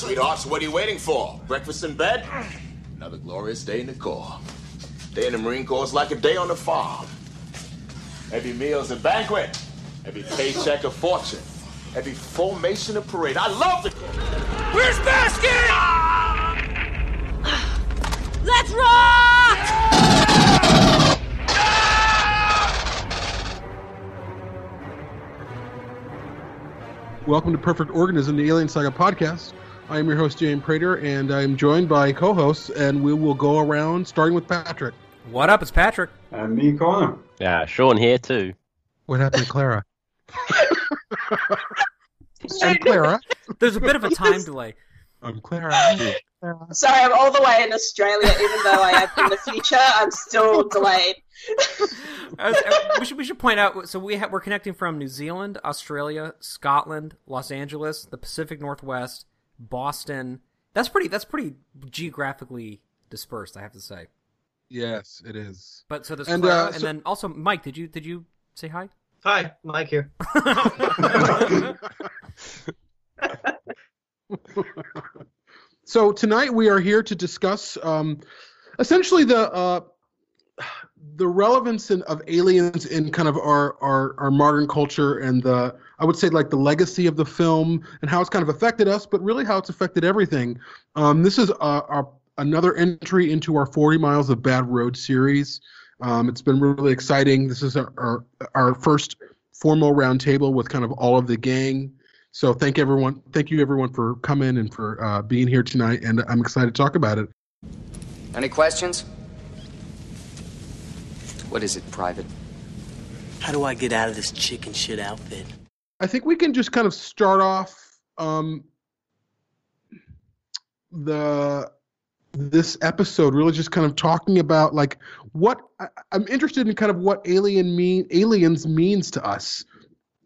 sweethearts, what are you waiting for? Breakfast in bed? Another glorious day in the Corps. Day in the Marine Corps is like a day on the farm. Every meal's a banquet. Every paycheck a fortune. Every formation a parade. I love the Corps. Where's Basket? Let's rock! Welcome to Perfect Organism, the Alien Saga podcast. I am your host, James Prater, and I'm joined by co hosts, and we will go around starting with Patrick. What up? It's Patrick. And me, Connor. Yeah, Sean here too. What happened to Clara? and Clara. There's a bit of a time delay. I'm Clara. Sorry, I'm all the way in Australia, even though I am in the future. I'm still delayed. We should we should point out. So we ha- we're connecting from New Zealand, Australia, Scotland, Los Angeles, the Pacific Northwest, Boston. That's pretty. That's pretty geographically dispersed, I have to say. Yes, it is. But so there's And, Clara, uh, and then also Mike. Did you did you say hi? Hi, Mike here. So tonight we are here to discuss um, essentially the uh, the relevance in, of aliens in kind of our, our our modern culture and the I would say like the legacy of the film and how it's kind of affected us, but really how it's affected everything. Um, this is another entry into our 40 Miles of Bad Road series. Um, it's been really exciting. This is our, our our first formal roundtable with kind of all of the gang. So thank everyone, thank you everyone for coming and for uh, being here tonight, and I'm excited to talk about it. Any questions? What is it, Private? How do I get out of this chicken shit outfit? I think we can just kind of start off um, the this episode really just kind of talking about like what I, I'm interested in kind of what alien mean aliens means to us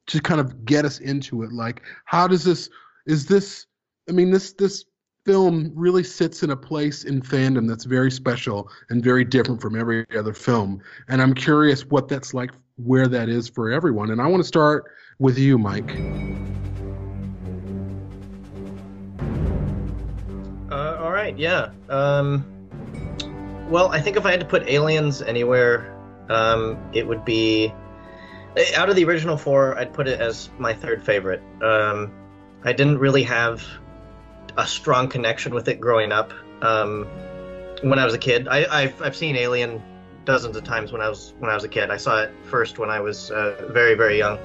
to kind of get us into it like how does this is this I mean this this film really sits in a place in fandom that's very special and very different from every other film and I'm curious what that's like where that is for everyone and I want to start with you Mike Uh, all right, yeah. Um, well, I think if I had to put aliens anywhere, um, it would be eh, out of the original four. I'd put it as my third favorite. Um, I didn't really have a strong connection with it growing up. Um, when I was a kid, I, I've I've seen Alien dozens of times when I was when I was a kid. I saw it first when I was uh, very very young,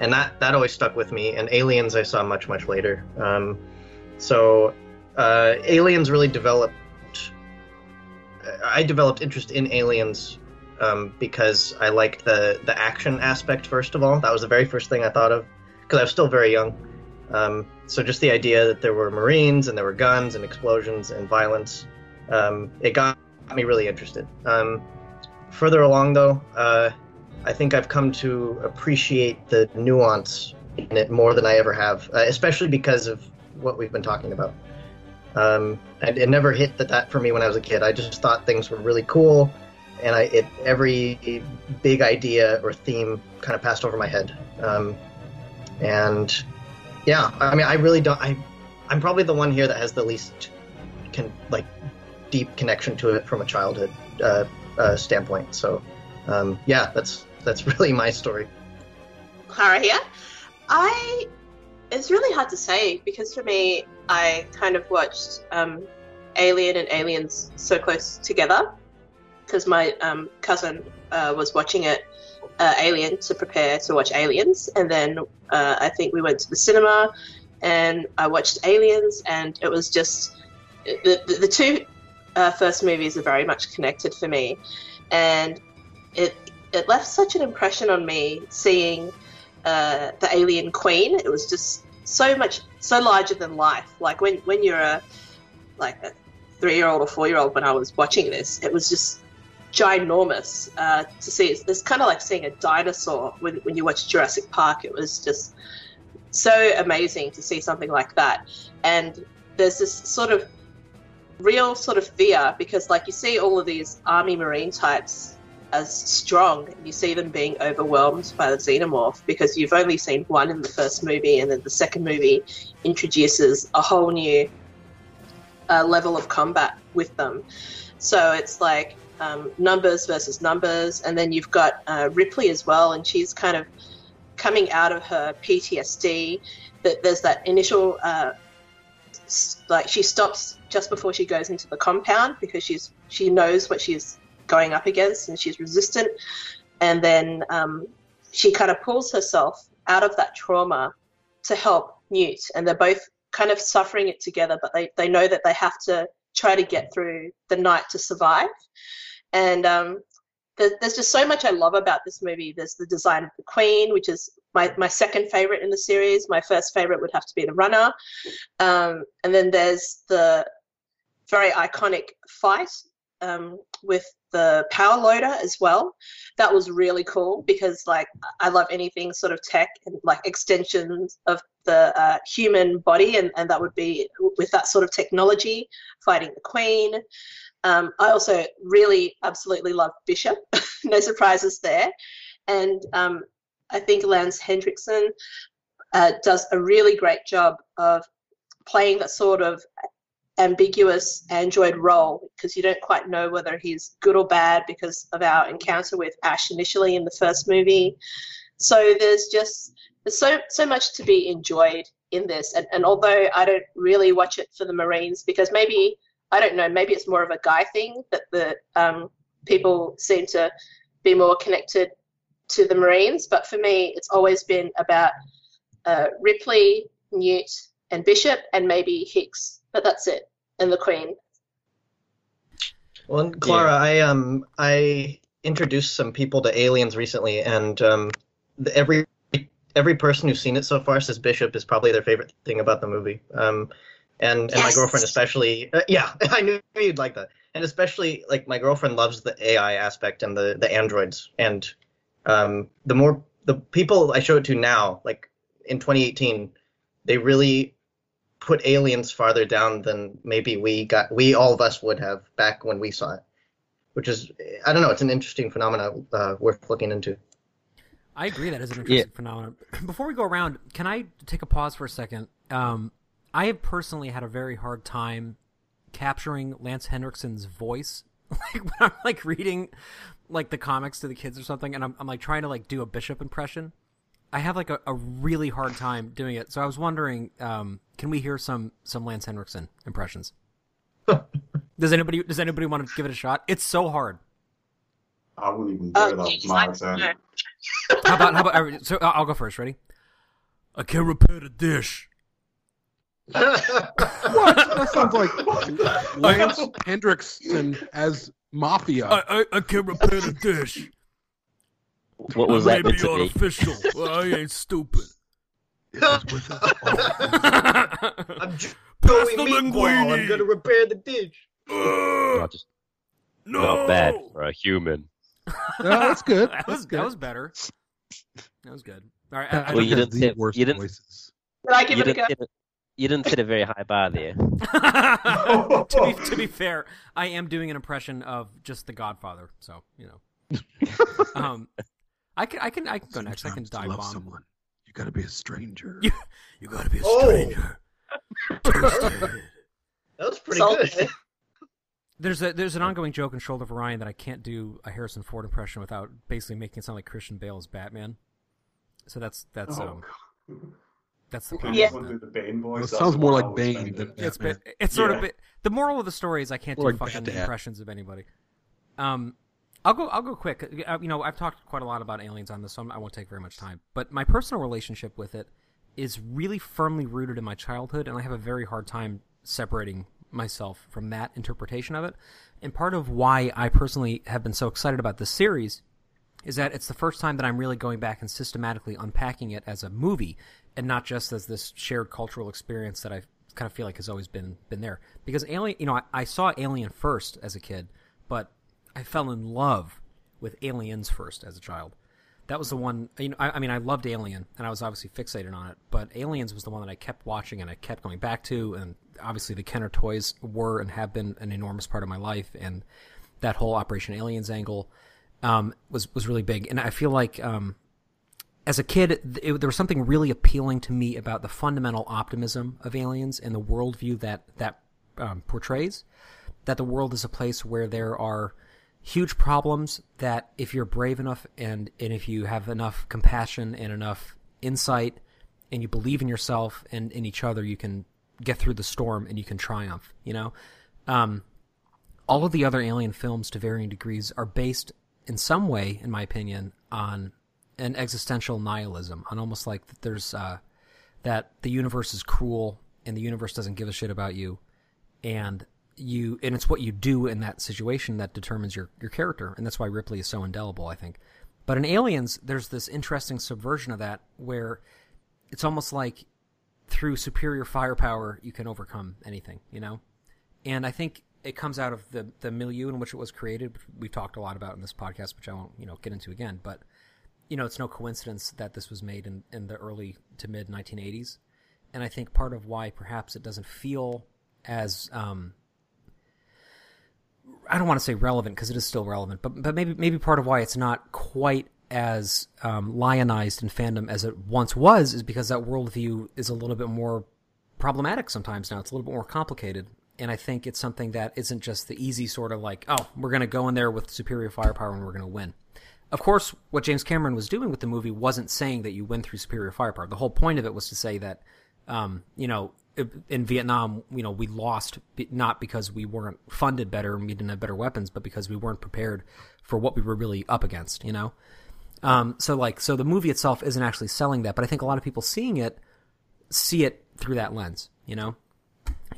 and that that always stuck with me. And Aliens I saw much much later. Um, so uh, aliens really developed. I developed interest in aliens um, because I liked the the action aspect. First of all, that was the very first thing I thought of because I was still very young. Um, so just the idea that there were Marines and there were guns and explosions and violence, um, it got me really interested. Um, further along, though, uh, I think I've come to appreciate the nuance in it more than I ever have, uh, especially because of what we've been talking about. Um, and it never hit that, that for me when I was a kid. I just thought things were really cool, and I it every big idea or theme kind of passed over my head. Um, and yeah, I mean, I really don't. I I'm probably the one here that has the least can like deep connection to it from a childhood uh, uh, standpoint. So um, yeah, that's that's really my story. Clara here. I. It's really hard to say because for me, I kind of watched um, Alien and Aliens so close together because my um, cousin uh, was watching it, uh, Alien, to prepare to watch Aliens, and then uh, I think we went to the cinema and I watched Aliens, and it was just the the, the two uh, first movies are very much connected for me, and it it left such an impression on me seeing uh, the alien queen. It was just so much, so larger than life. Like when when you're a like a three year old or four year old when I was watching this, it was just ginormous uh, to see. It's, it's kind of like seeing a dinosaur when when you watch Jurassic Park. It was just so amazing to see something like that. And there's this sort of real sort of fear because like you see all of these army marine types as strong and you see them being overwhelmed by the xenomorph because you've only seen one in the first movie and then the second movie introduces a whole new uh, level of combat with them so it's like um, numbers versus numbers. And then you've got uh, ripley as well and she's kind of coming out of her ptsd that there's that initial uh, like she stops just before she goes into the compound because she's she knows what she's going up against and she's resistant. And then um, she kind of pulls herself out of that trauma to help newt. And they're both kind of suffering it together but they, they know that they have to try to get through the night to survive and um, there's just so much I love about this movie. There's the design of the Queen, which is my, my second favorite in the series. My first favorite would have to be the Runner. Um, and then there's the very iconic fight um, with the power loader as well. That was really cool because, like, I love anything sort of tech and like extensions of the uh, human body, and, and that would be with that sort of technology fighting the Queen. Um, I also really absolutely love Bishop. no surprises there. And um, I think Lance Henriksen uh, does a really great job of playing that sort of ambiguous android role because you don't quite know whether he's good or bad because of our encounter with Ash initially in the first movie. So there's just there's so so much to be enjoyed in this, and, and although I don't really watch it for the Marines because maybe I don't know maybe it's more of a guy thing that the um, people seem to be more connected to the Marines, but for me it's always been about uh, Ripley, Newt, and Bishop, and maybe Hicks but that's it. And the Queen. Well, Clara, yeah. I um I introduced some people to Aliens recently, and um the, every every person who's seen it so far says Bishop is probably their favorite thing about the movie. Um, and and yes. my girlfriend especially. Uh, yeah, I knew you'd like that. And especially like my girlfriend loves the AI aspect and the the androids. And um, the more the people I show it to now, like in 2018, they really put aliens farther down than maybe we got we all of us would have back when we saw it which is i don't know it's an interesting phenomenon uh, worth looking into. I agree that is an interesting yeah. phenomenon before we go around can i take a pause for a second? Um, i have personally had a very hard time capturing lance henriksen's voice like when i'm like reading like the comics to the kids or something and i'm, I'm like trying to like do a bishop impression I have like a, a really hard time doing it. So I was wondering, um, can we hear some some Lance Henriksen impressions? does anybody does anybody want to give it a shot? It's so hard. I wouldn't even dare uh, my turn. how about how about so I'll go first. Ready? I can't repair the dish. what? That sounds like Lance Henriksen as Mafia. I, I, I can repair the dish. What was that meant to artificial. well, I ain't stupid. I'm Joey Meatball. I'm gonna repair the dish. not just no. not bad for a human. no, that's good. that was good. that was better. That was good. All right. I, I well, you didn't say you didn't. Voices. Did I give you it a go? You didn't set a very high bar there. to be to be fair, I am doing an impression of just The Godfather, so you know. um, I can I can I can go next. I can dive bomb. Someone, you gotta be a stranger. You, you gotta be a oh. stranger. that was pretty good. There's a there's an ongoing joke in Shoulder of Orion that I can't do a Harrison Ford impression without basically making it sound like Christian Bale as Batman. So that's that's oh, um that's the yeah. The Bane voice. It sounds more like Bane than it's, it's sort yeah. of the moral of the story is I can't more do like fucking impressions of anybody. Um, I'll go. I'll go quick. Uh, you know, I've talked quite a lot about aliens on this, so I won't take very much time. But my personal relationship with it is really firmly rooted in my childhood, and I have a very hard time separating myself from that interpretation of it. And part of why I personally have been so excited about this series is that it's the first time that I'm really going back and systematically unpacking it as a movie and not just as this shared cultural experience that I kind of feel like has always been been there. Because Alien, you know, I, I saw Alien first as a kid, but I fell in love with Aliens first as a child. That was the one. You know, I, I mean, I loved Alien, and I was obviously fixated on it. But Aliens was the one that I kept watching and I kept going back to. And obviously, the Kenner toys were and have been an enormous part of my life. And that whole Operation Aliens angle um, was was really big. And I feel like um, as a kid, it, there was something really appealing to me about the fundamental optimism of Aliens and the worldview that that um, portrays. That the world is a place where there are huge problems that if you're brave enough and, and if you have enough compassion and enough insight and you believe in yourself and in each other, you can get through the storm and you can triumph, you know? Um, all of the other alien films to varying degrees are based in some way, in my opinion, on an existential nihilism, on almost like there's, uh, that the universe is cruel and the universe doesn't give a shit about you and you and it's what you do in that situation that determines your your character and that's why Ripley is so indelible I think. But in Aliens there's this interesting subversion of that where it's almost like through superior firepower you can overcome anything you know? And I think it comes out of the the milieu in which it was created we've talked a lot about in this podcast which I won't you know get into again but you know it's no coincidence that this was made in in the early to mid 1980s and I think part of why perhaps it doesn't feel as um, I don't want to say relevant because it is still relevant, but but maybe maybe part of why it's not quite as um, lionized in fandom as it once was is because that worldview is a little bit more problematic sometimes now. It's a little bit more complicated, and I think it's something that isn't just the easy sort of like, oh, we're going to go in there with superior firepower and we're going to win. Of course, what James Cameron was doing with the movie wasn't saying that you win through superior firepower. The whole point of it was to say that, um, you know, in Vietnam, you know, we lost not because we weren't funded better and we didn't have better weapons, but because we weren't prepared for what we were really up against, you know? Um, so like, so the movie itself isn't actually selling that, but I think a lot of people seeing it see it through that lens, you know?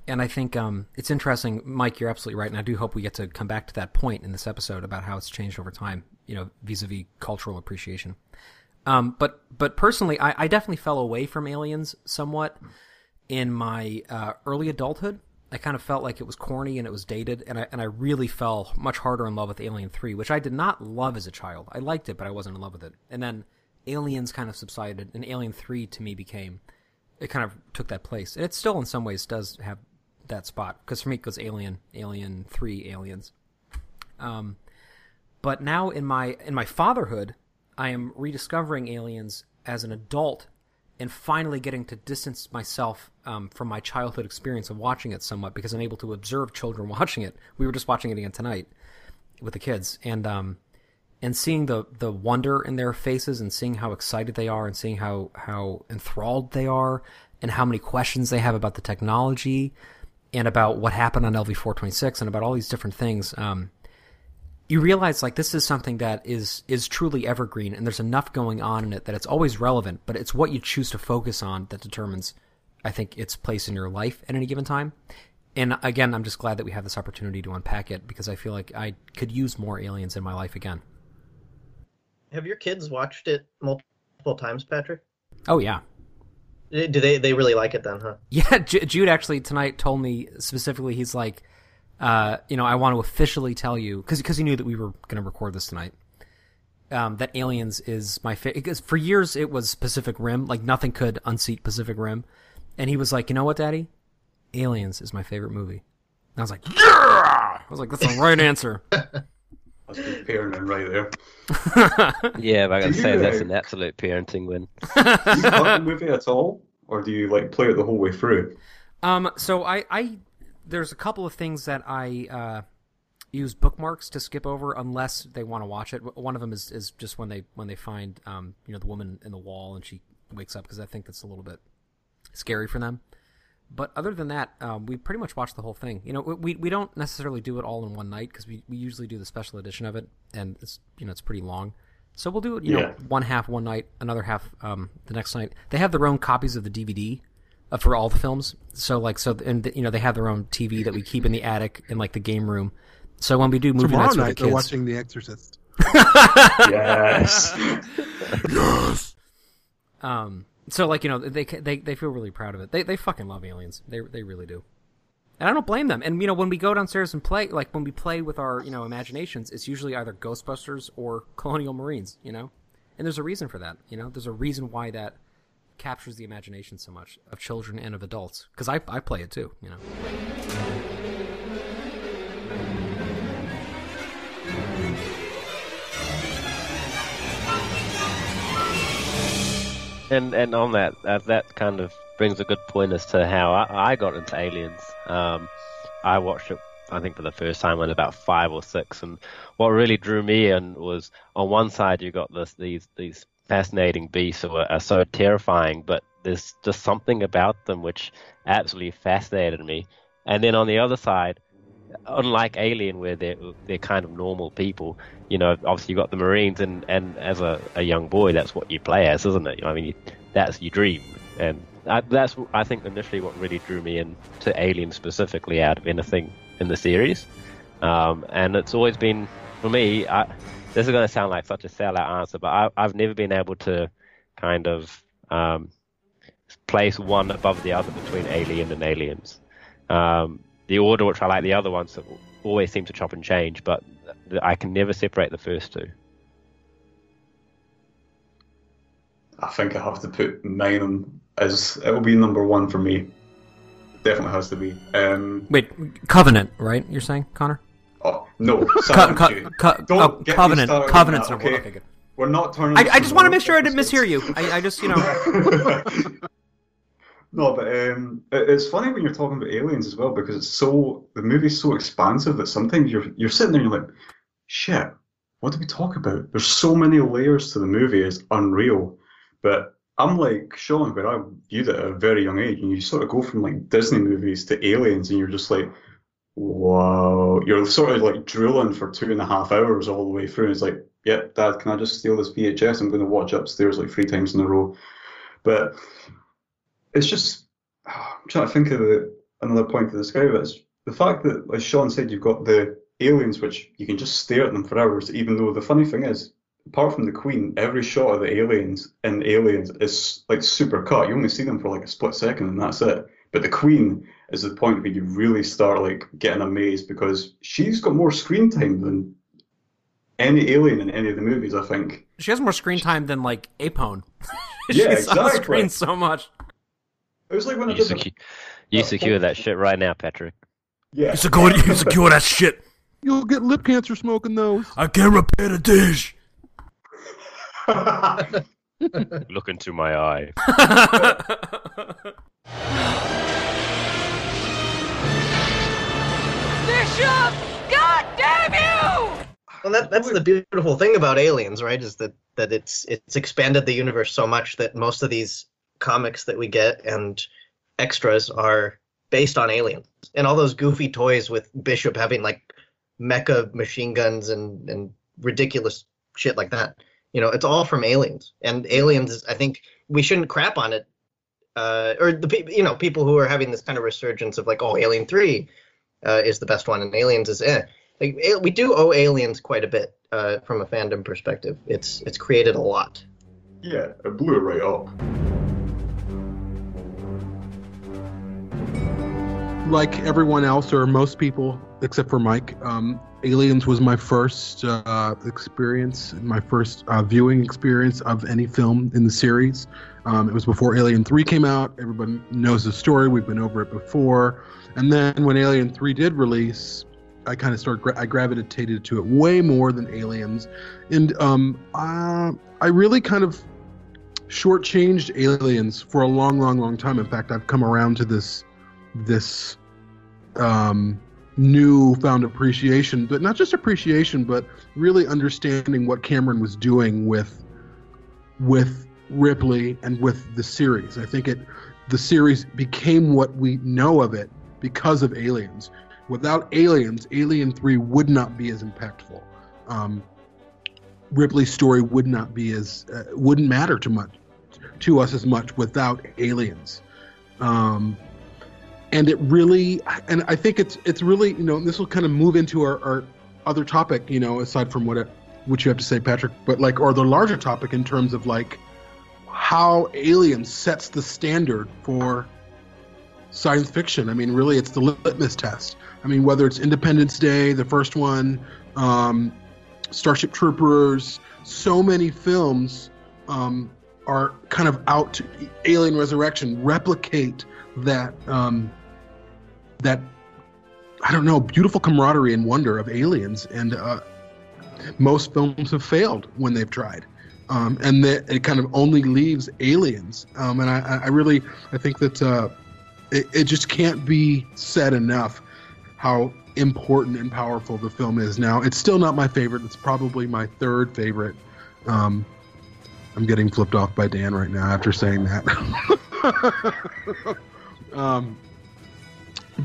And I think, um, it's interesting, Mike, you're absolutely right. And I do hope we get to come back to that point in this episode about how it's changed over time, you know, vis-a-vis cultural appreciation. Um, but, but personally, I, I definitely fell away from Aliens somewhat in my uh, early adulthood. I kind of felt like it was corny and it was dated, and I and I really fell much harder in love with Alien Three, which I did not love as a child. I liked it, but I wasn't in love with it. And then Aliens kind of subsided, and Alien Three to me became it kind of took that place, and it still in some ways does have that spot because for me it goes Alien, Alien Three, Aliens. Um, but now in my in my fatherhood, I am rediscovering Aliens as an adult and finally getting to distance myself um, from my childhood experience of watching it somewhat because I'm able to observe children watching it. We were just watching it again tonight with the kids, and um, and seeing the the wonder in their faces, and seeing how excited they are, and seeing how how enthralled they are, and how many questions they have about the technology, and about what happened on LV four twenty six, and about all these different things. Um, you realize like this is something that is is truly evergreen and there's enough going on in it that it's always relevant but it's what you choose to focus on that determines i think its place in your life at any given time. And again i'm just glad that we have this opportunity to unpack it because i feel like i could use more aliens in my life again. Have your kids watched it multiple times patrick? Oh yeah. Eh, do they they really like it then huh? Yeah jude actually tonight told me specifically he's like uh, you know, I want to officially tell you because because he knew that we were going to record this tonight. Um, that Aliens is my favorite because for years it was Pacific Rim. Like nothing could unseat Pacific Rim, and he was like, you know what, Daddy, Aliens is my favorite movie. And I was like, yeah! I was like, that's the right answer. That's good parenting right there. yeah, but I gotta say you, that's an absolute parenting win. Do you cut the movie at all, or do you like play it the whole way through? Um, so I, I, there's a couple of things that I uh, use bookmarks to skip over unless they want to watch it. One of them is, is just when they when they find um, you know the woman in the wall and she wakes up because I think that's a little bit scary for them. But other than that, um, we pretty much watch the whole thing. You know, we we don't necessarily do it all in one night because we, we usually do the special edition of it, and it's you know it's pretty long. So we'll do it, you know, one half one night, another half um, the next night. They have their own copies of the DVD uh, for all the films. So like so, and you know they have their own TV that we keep in the attic in like the game room. So when we do movie Tomorrow nights with night the they're kids, watching The Exorcist. yes. yes. Um. So like you know they they they feel really proud of it. They they fucking love aliens. They they really do. And I don't blame them. And you know when we go downstairs and play, like when we play with our you know imaginations, it's usually either Ghostbusters or Colonial Marines. You know, and there's a reason for that. You know, there's a reason why that captures the imagination so much of children and of adults. Because I I play it too. You know. And and on that, uh, that kind of brings a good point as to how I, I got into Aliens. Um, I watched it, I think, for the first time when about five or six, and what really drew me in was on one side you got this these these fascinating beasts or are, so terrifying, but there's just something about them which absolutely fascinated me. And then on the other side, unlike Alien, where they're they're kind of normal people, you know, obviously you've got the Marines, and and as a, a young boy, that's what you play as, isn't it? I mean, that's your dream, and I, that's I think initially what really drew me in to Alien specifically out of anything in the series, um, and it's always been for me. I, this is going to sound like such a sellout answer, but I, I've never been able to kind of um, place one above the other between Alien and Aliens. Um, the order which I like the other ones always seem to chop and change, but I can never separate the first two. I think I have to put mine on as it will be number one for me. Definitely has to be. Um, Wait, Covenant, right? You're saying, Connor? Oh no, Co- co- co- Don't oh, get Covenant. Covenant's that, okay? Okay. We're not turning. I, I just want to make sure I didn't mishear you. I, I just, you know. No, but um, it's funny when you're talking about aliens as well because it's so the movie's so expansive that sometimes you're you're sitting there and you're like, shit, what do we talk about? There's so many layers to the movie, it's unreal. But I'm like Sean, where I viewed it at a very young age, and you sort of go from like Disney movies to aliens, and you're just like, wow, you're sort of like drooling for two and a half hours all the way through. It's like, yep, Dad, can I just steal this VHS? I'm going to watch upstairs like three times in a row. But it's just I'm trying to think of the, another point to describe it. It's the fact that, as Sean said, you've got the aliens, which you can just stare at them for hours. Even though the funny thing is, apart from the Queen, every shot of the aliens in Aliens is like super cut. You only see them for like a split second, and that's it. But the Queen is the point where you really start like getting amazed because she's got more screen time than any alien in any of the movies. I think. She has more screen time than, like, Apone. Yeah, She's on the exactly. screen so much. It was like when I You, did. the- secu- you oh, secure oh. that shit right now, Patrick. Yeah. secure, you secure that shit. You'll get lip cancer smoking those. I can't repair the dish. Look into my eye. Bishop! God damn you! Well, that, that's the beautiful thing about Aliens, right? Is that that it's it's expanded the universe so much that most of these comics that we get and extras are based on aliens, and all those goofy toys with Bishop having like mecha machine guns and and ridiculous shit like that. You know, it's all from Aliens, and Aliens. is- I think we shouldn't crap on it, uh, or the people you know people who are having this kind of resurgence of like, oh, Alien Three uh, is the best one, and Aliens is eh. Like, a- we do owe Aliens quite a bit uh, from a fandom perspective. It's it's created a lot. Yeah, it blew it right up. like everyone else or most people except for Mike, um, Aliens was my first uh, experience, my first uh, viewing experience of any film in the series. Um, it was before Alien 3 came out. Everybody knows the story. We've been over it before. And then when Alien 3 did release, I kind of started, gra- I gravitated to it way more than Aliens. And um, uh, I really kind of shortchanged Aliens for a long, long, long time. In fact, I've come around to this this um, newfound appreciation, but not just appreciation, but really understanding what Cameron was doing with with Ripley and with the series. I think it the series became what we know of it because of Aliens. Without Aliens, Alien Three would not be as impactful. Um, Ripley's story would not be as uh, wouldn't matter too much to us as much without Aliens. Um, and it really and i think it's it's really you know this will kind of move into our, our other topic you know aside from what it, what you have to say, Patrick, but like, or the larger topic in terms of like how Alien sets the standard for science fiction. I mean, really, it's the litmus test. I mean, whether it's Independence Day, the first one, um, Starship Troopers, so many films um, are kind of out to Alien Resurrection replicate that um, that I don't know beautiful camaraderie and wonder of aliens, and uh, most films have failed when they've tried. Um, and that it kind of only leaves aliens. Um, and I, I really, I think that uh, it, it just can't be said enough how important and powerful the film is. Now, it's still not my favorite. It's probably my third favorite. Um, I'm getting flipped off by Dan right now after saying that. um,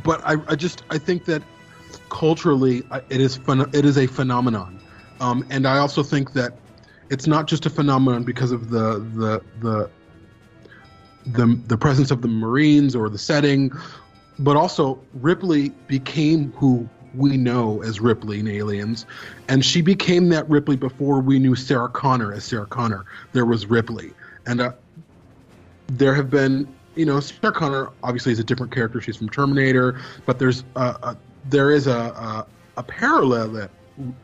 but I, I just I think that culturally it is fun, it is a phenomenon, um, and I also think that it's not just a phenomenon because of the the the the, the presence of the Marines or the setting, but also Ripley became who we know as Ripley in Aliens, and she became that Ripley before we knew Sarah Connor as Sarah Connor. There was Ripley, and uh, there have been, you know, Sarah Connor obviously is a different character. She's from Terminator, but there's uh, a, there is a, a a parallel that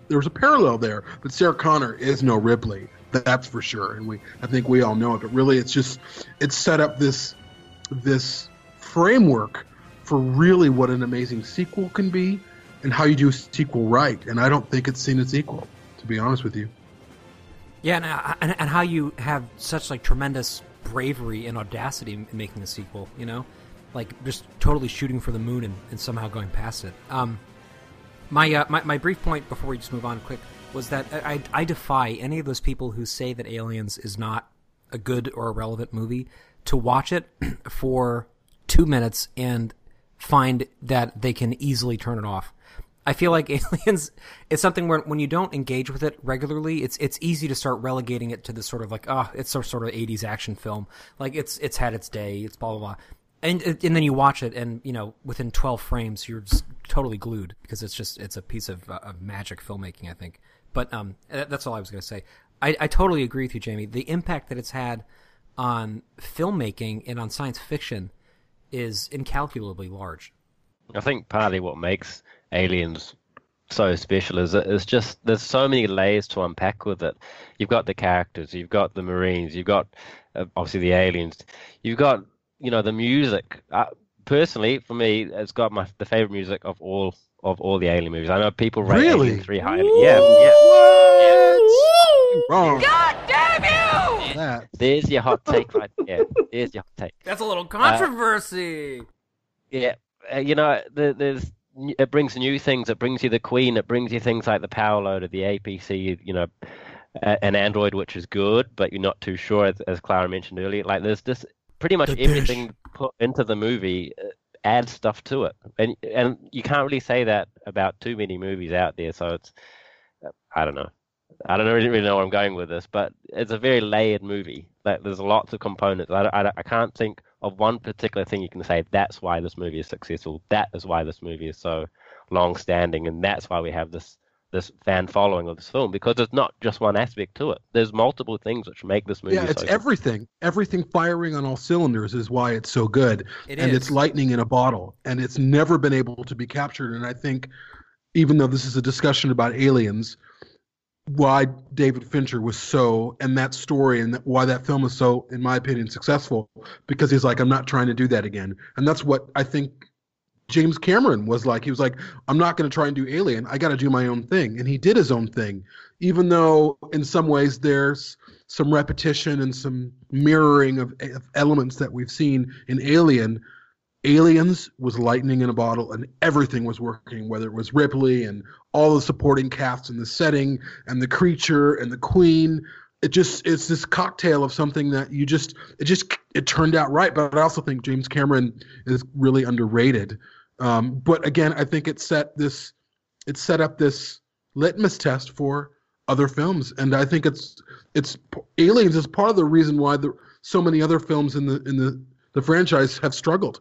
there was a parallel there, but Sarah Connor is no Ripley. That's for sure, and we I think we all know it. But really, it's just it's set up this this framework for really what an amazing sequel can be and how you do a sequel right. And I don't think it's seen its equal, to be honest with you. Yeah, and, uh, and, and how you have such like tremendous bravery and audacity in making a sequel. You know, like just totally shooting for the moon and, and somehow going past it. Um, my, uh, my my brief point before we just move on quick was that I, I I defy any of those people who say that Aliens is not a good or a relevant movie to watch it for two minutes and find that they can easily turn it off. I feel like Aliens is something where when you don't engage with it regularly, it's it's easy to start relegating it to this sort of like, oh, it's some sort of '80s action film. Like it's it's had its day, it's blah blah blah, and and then you watch it, and you know within 12 frames, you're just totally glued because it's just it's a piece of, uh, of magic filmmaking, I think. But um, that's all I was going to say. I, I totally agree with you, Jamie. The impact that it's had on filmmaking and on science fiction is incalculably large. I think partly what makes Aliens so special is that it's just there's so many layers to unpack with it. You've got the characters, you've got the Marines, you've got uh, obviously the aliens, you've got you know the music. Uh, personally, for me, it's got my the favorite music of all of all the Alien movies. I know people rate Really? Alien Three highly. Yeah, yeah. Wrong. God damn you! That. There's your hot take right there. There's your hot take. That's a little controversy. Yeah, uh, you know, the, there's it brings new things. It brings you the Queen. It brings you things like the power loader, the APC. You know, an Android which is good, but you're not too sure, as, as Clara mentioned earlier. Like there's just pretty much The dish. everything put into the movie uh, adds stuff to it, and and you can't really say that about too many movies out there. So it's I don't know. I don't really know where I'm going with this, but it's a very layered movie. Like there's lots of components. I, I, I can't think of one particular thing you can say. That's why this movie is successful. That is why this movie is so long-standing, and that's why we have this this fan following of this film because there's not just one aspect to it. There's multiple things which make this movie. Yeah, it's so everything. Everything firing on all cylinders is why it's so good. It and is. it's lightning in a bottle. And it's never been able to be captured. And I think, even though this is a discussion about aliens, why David Fincher was so, and that story, and why that film is so, in my opinion, successful, because he's like, I'm not trying to do that again. And that's what I think James Cameron was like. He was like, I'm not going to try and do Alien. I got to do my own thing. And he did his own thing, even though in some ways there's some repetition and some mirroring of, of elements that we've seen in Alien. Aliens was lightning in a bottle, and everything was working. Whether it was Ripley and all the supporting cast and the setting and the creature and the queen, it just it's this cocktail of something that you just it just it turned out right. But I also think James Cameron is really underrated. Um, but again, I think it set this it set up this litmus test for other films, and I think it's it's Aliens is part of the reason why the so many other films in the in the the franchise have struggled.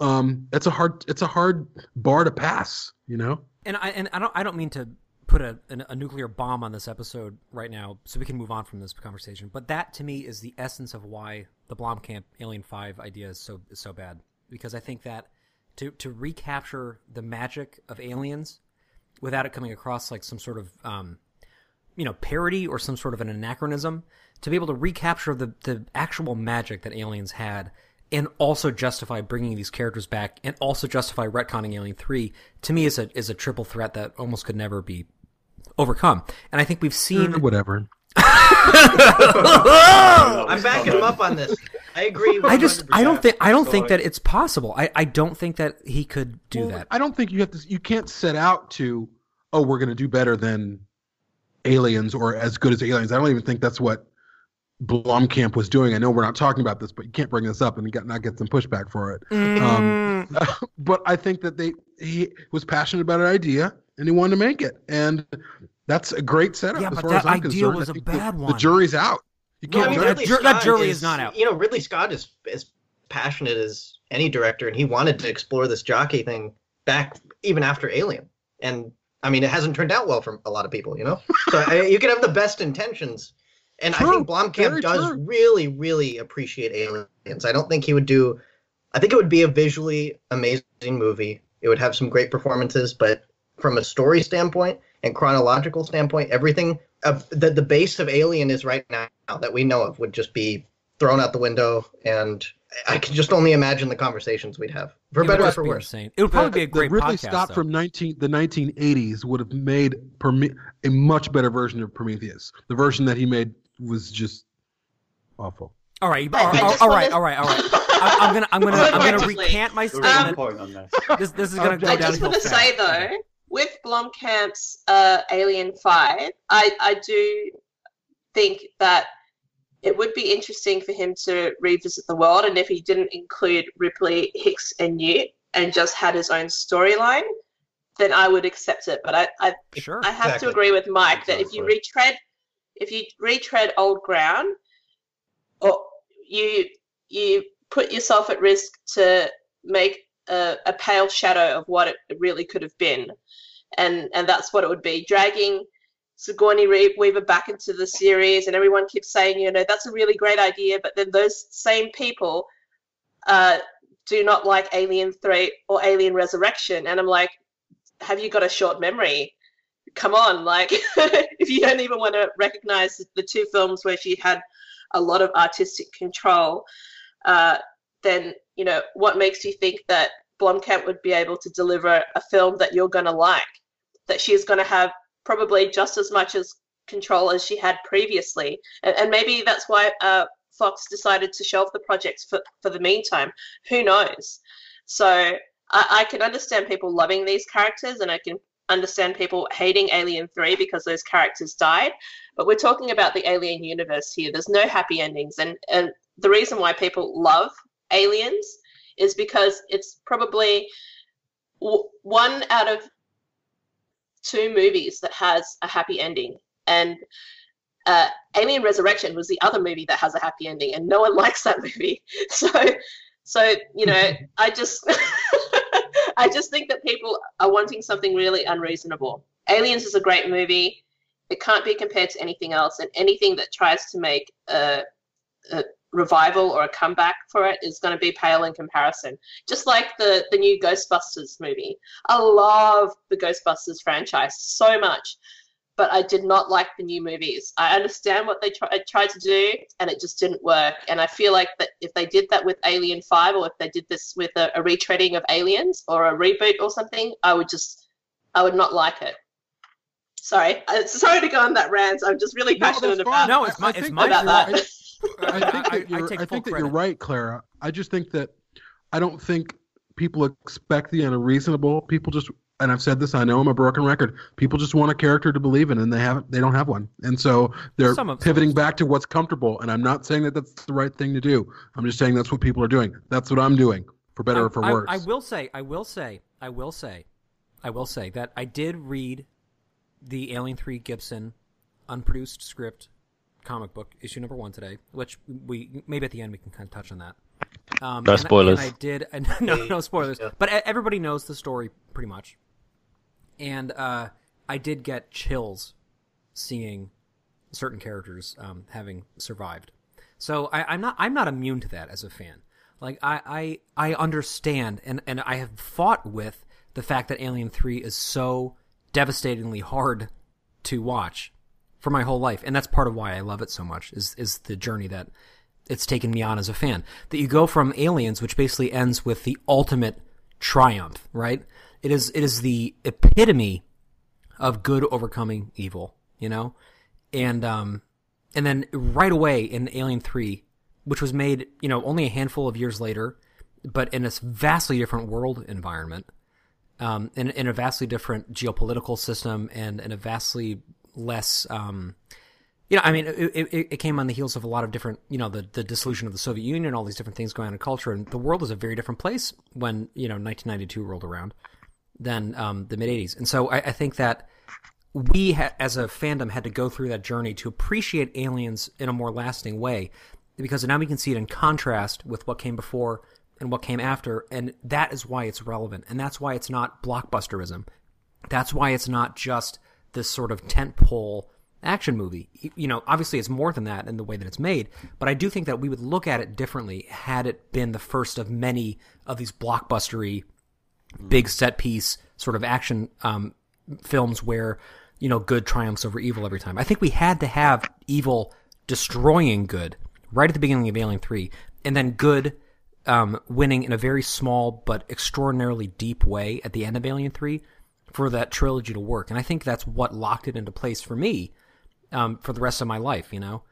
Um, it's a hard it's a hard bar to pass, you know. and I and I don't I don't mean to put a, a, nuclear bomb on this episode right now, so we can move on from this conversation. But that to me is the essence of why the Blomkamp Alien Five idea is so is so bad because I think that to to recapture the magic of aliens without it coming across like some sort of um, you know parody or some sort of an anachronism to be able to recapture the the actual magic that aliens had and also justify bringing these characters back and also justify retconning Alien 3 to me is a is a triple threat that almost could never be overcome. And I think we've seen Eh, whatever. I'm backing him up on this. I agree. I just I don't think I don't So think I- that it's possible. I, I don't think that he could do Well, that. I don't think you have to. You can't set out to, oh, we're going to do better than Aliens or as good as Aliens. I don't even think that's what Blomkamp was doing. I know we're not talking about this, but you can't bring this up and get, not get some pushback for it. Um, but I think that they he was passionate about an idea and he wanted to make it, and that's a great setup. Yeah, as but far that as I'm idea concerned. was I a think the- bad The jury's out. You can't I mean, That jur- that jury is not out. You know, Ridley Scott is as passionate as any director, and he wanted to explore this jockey thing back even after Alien. And I mean, it hasn't turned out well for a lot of people, you know. So I, you can have the best intentions, and I think Blomkamp very does true. really, really appreciate Aliens. I don't think he would do. I think it would be a visually amazing movie. It would have some great performances, but from a story standpoint and chronological standpoint, everything uh, that the base of Alien is right now that we know of would just be thrown out the window, and I can just only imagine the conversations we'd have, for It better or for be worse. insane. It would probably the, be a great the Ridley podcast. Scott though. from 19 the 1980s would have made Prome- a much better version of Prometheus. The version that he made was just awful. All right, I- all, I all- just all wanna- right, all right, all right. I, I'm gonna I'm gonna I'm gonna recant my There was one statement. point on this. This this is gonna go I down. just want to say though, with Blomkamp's uh, Alien Five, I I do think that it would be interesting for him to revisit the world, and if he didn't include Ripley, Hicks, and Newt, and just had his own storyline, then I would accept it. But I I, Sure. I have Exactly. to agree with Mike that if you retread if you retread old ground, or you you put yourself at risk to make a, a pale shadow of what it really could have been, and and that's what it would be. Dragging Sigourney Weaver back into the series, and everyone keeps saying, you know, that's a really great idea, but then those same people uh, do not like Alien Three or Alien Resurrection, and I'm like, have you got a short memory? Come on, like if you don't even want to recognize the two films where she had a lot of artistic control, uh, then you know what makes you think that Blomkamp would be able to deliver a film that you're going to like, that she's going to have probably just as much as control as she had previously, and, and maybe that's why uh, Fox decided to shelve the project for for the meantime. Who knows? So I can understand people loving these characters, and I can understand people hating Alien 3 because those characters died. But we're talking about the Alien universe here. There's no happy endings. And, and the reason why people love Aliens is because it's probably w- one out of two movies that has a happy ending. And uh, Alien Resurrection was the other movie that has a happy ending, and no one likes that movie. So, so you know, I just, I just think that people are wanting something really unreasonable. Aliens is a great movie. It can't be compared to anything else, and anything that tries to make a, a revival or a comeback for it is going to be pale in comparison. Just like the the new Ghostbusters movie. I love the Ghostbusters franchise so much, but I did not like the new movies. I understand what they try, tried to do, and it just didn't work. And I feel like that if they did that with Alien Five, or if they did this with a, a retreading of Aliens or a reboot or something, I would just, I would not like it. Sorry, Uh, sorry to go on that rant. I'm just really passionate that's about. fine. No, it's my- I it's think my about that that. you're- I, I think I- I that you're, take I, full think that you're right, Clara. I just think that I don't think people expect the unreasonable. People just, and I've said this. I know I'm a broken record. People just want a character to believe in, and they haven't. They don't have one, and so they're Some of- pivoting back to what's comfortable. And I'm not saying that that's the right thing to do. I'm just saying that's what people are doing. That's what I'm doing, for better I, or for I- worse. I, will say, I will say, I will say, I will say that I did read the Alien Three Gibson unproduced script comic book issue number one today, which we maybe at the end we can kind of touch on that. Um, No spoilers. And I did, and no, no spoilers. Yeah. But e- everybody knows the story pretty much. And uh, I did get chills seeing certain characters um, having survived. So I, I'm not I'm not immune to that as a fan. Like I, I I understand and, and I have fought with the fact that Alien Three is so devastatingly hard to watch for my whole life, and that's part of why I love it so much. Is is the journey that it's taken me on as a fan. That you go from Aliens, which basically ends with the ultimate triumph, right? It is it is the epitome of good overcoming evil, you know, and um, and then right away in Alien Three, which was made, you know, only a handful of years later, but in a vastly different world environment, um, in in a vastly different geopolitical system, and in a vastly less, um, you know, I mean, it, it, it came on the heels of a lot of different, you know, the the dissolution of the Soviet Union, all these different things going on in culture, and the world was a very different place when you know 1992 rolled around than um, the mid 80s, and so I, I think that we ha- as a fandom had to go through that journey to appreciate aliens in a more lasting way because now we can see it in contrast with what came before and what came after. And that is why it's relevant. And that's why it's not blockbusterism. That's why it's not just this sort of tentpole action movie. You know obviously it's more than that in the way that it's made but i do think that we would look at it differently had it been the first of many of these blockbustery big set piece sort of action um, films where you know good triumphs over evil every time. I think we had to have evil destroying good right at the beginning of Alien Three, and then good um, winning in a very small but extraordinarily deep way at the end of Alien Three for that trilogy to work. And I think that's what locked it into place for me um, for the rest of my life. You know.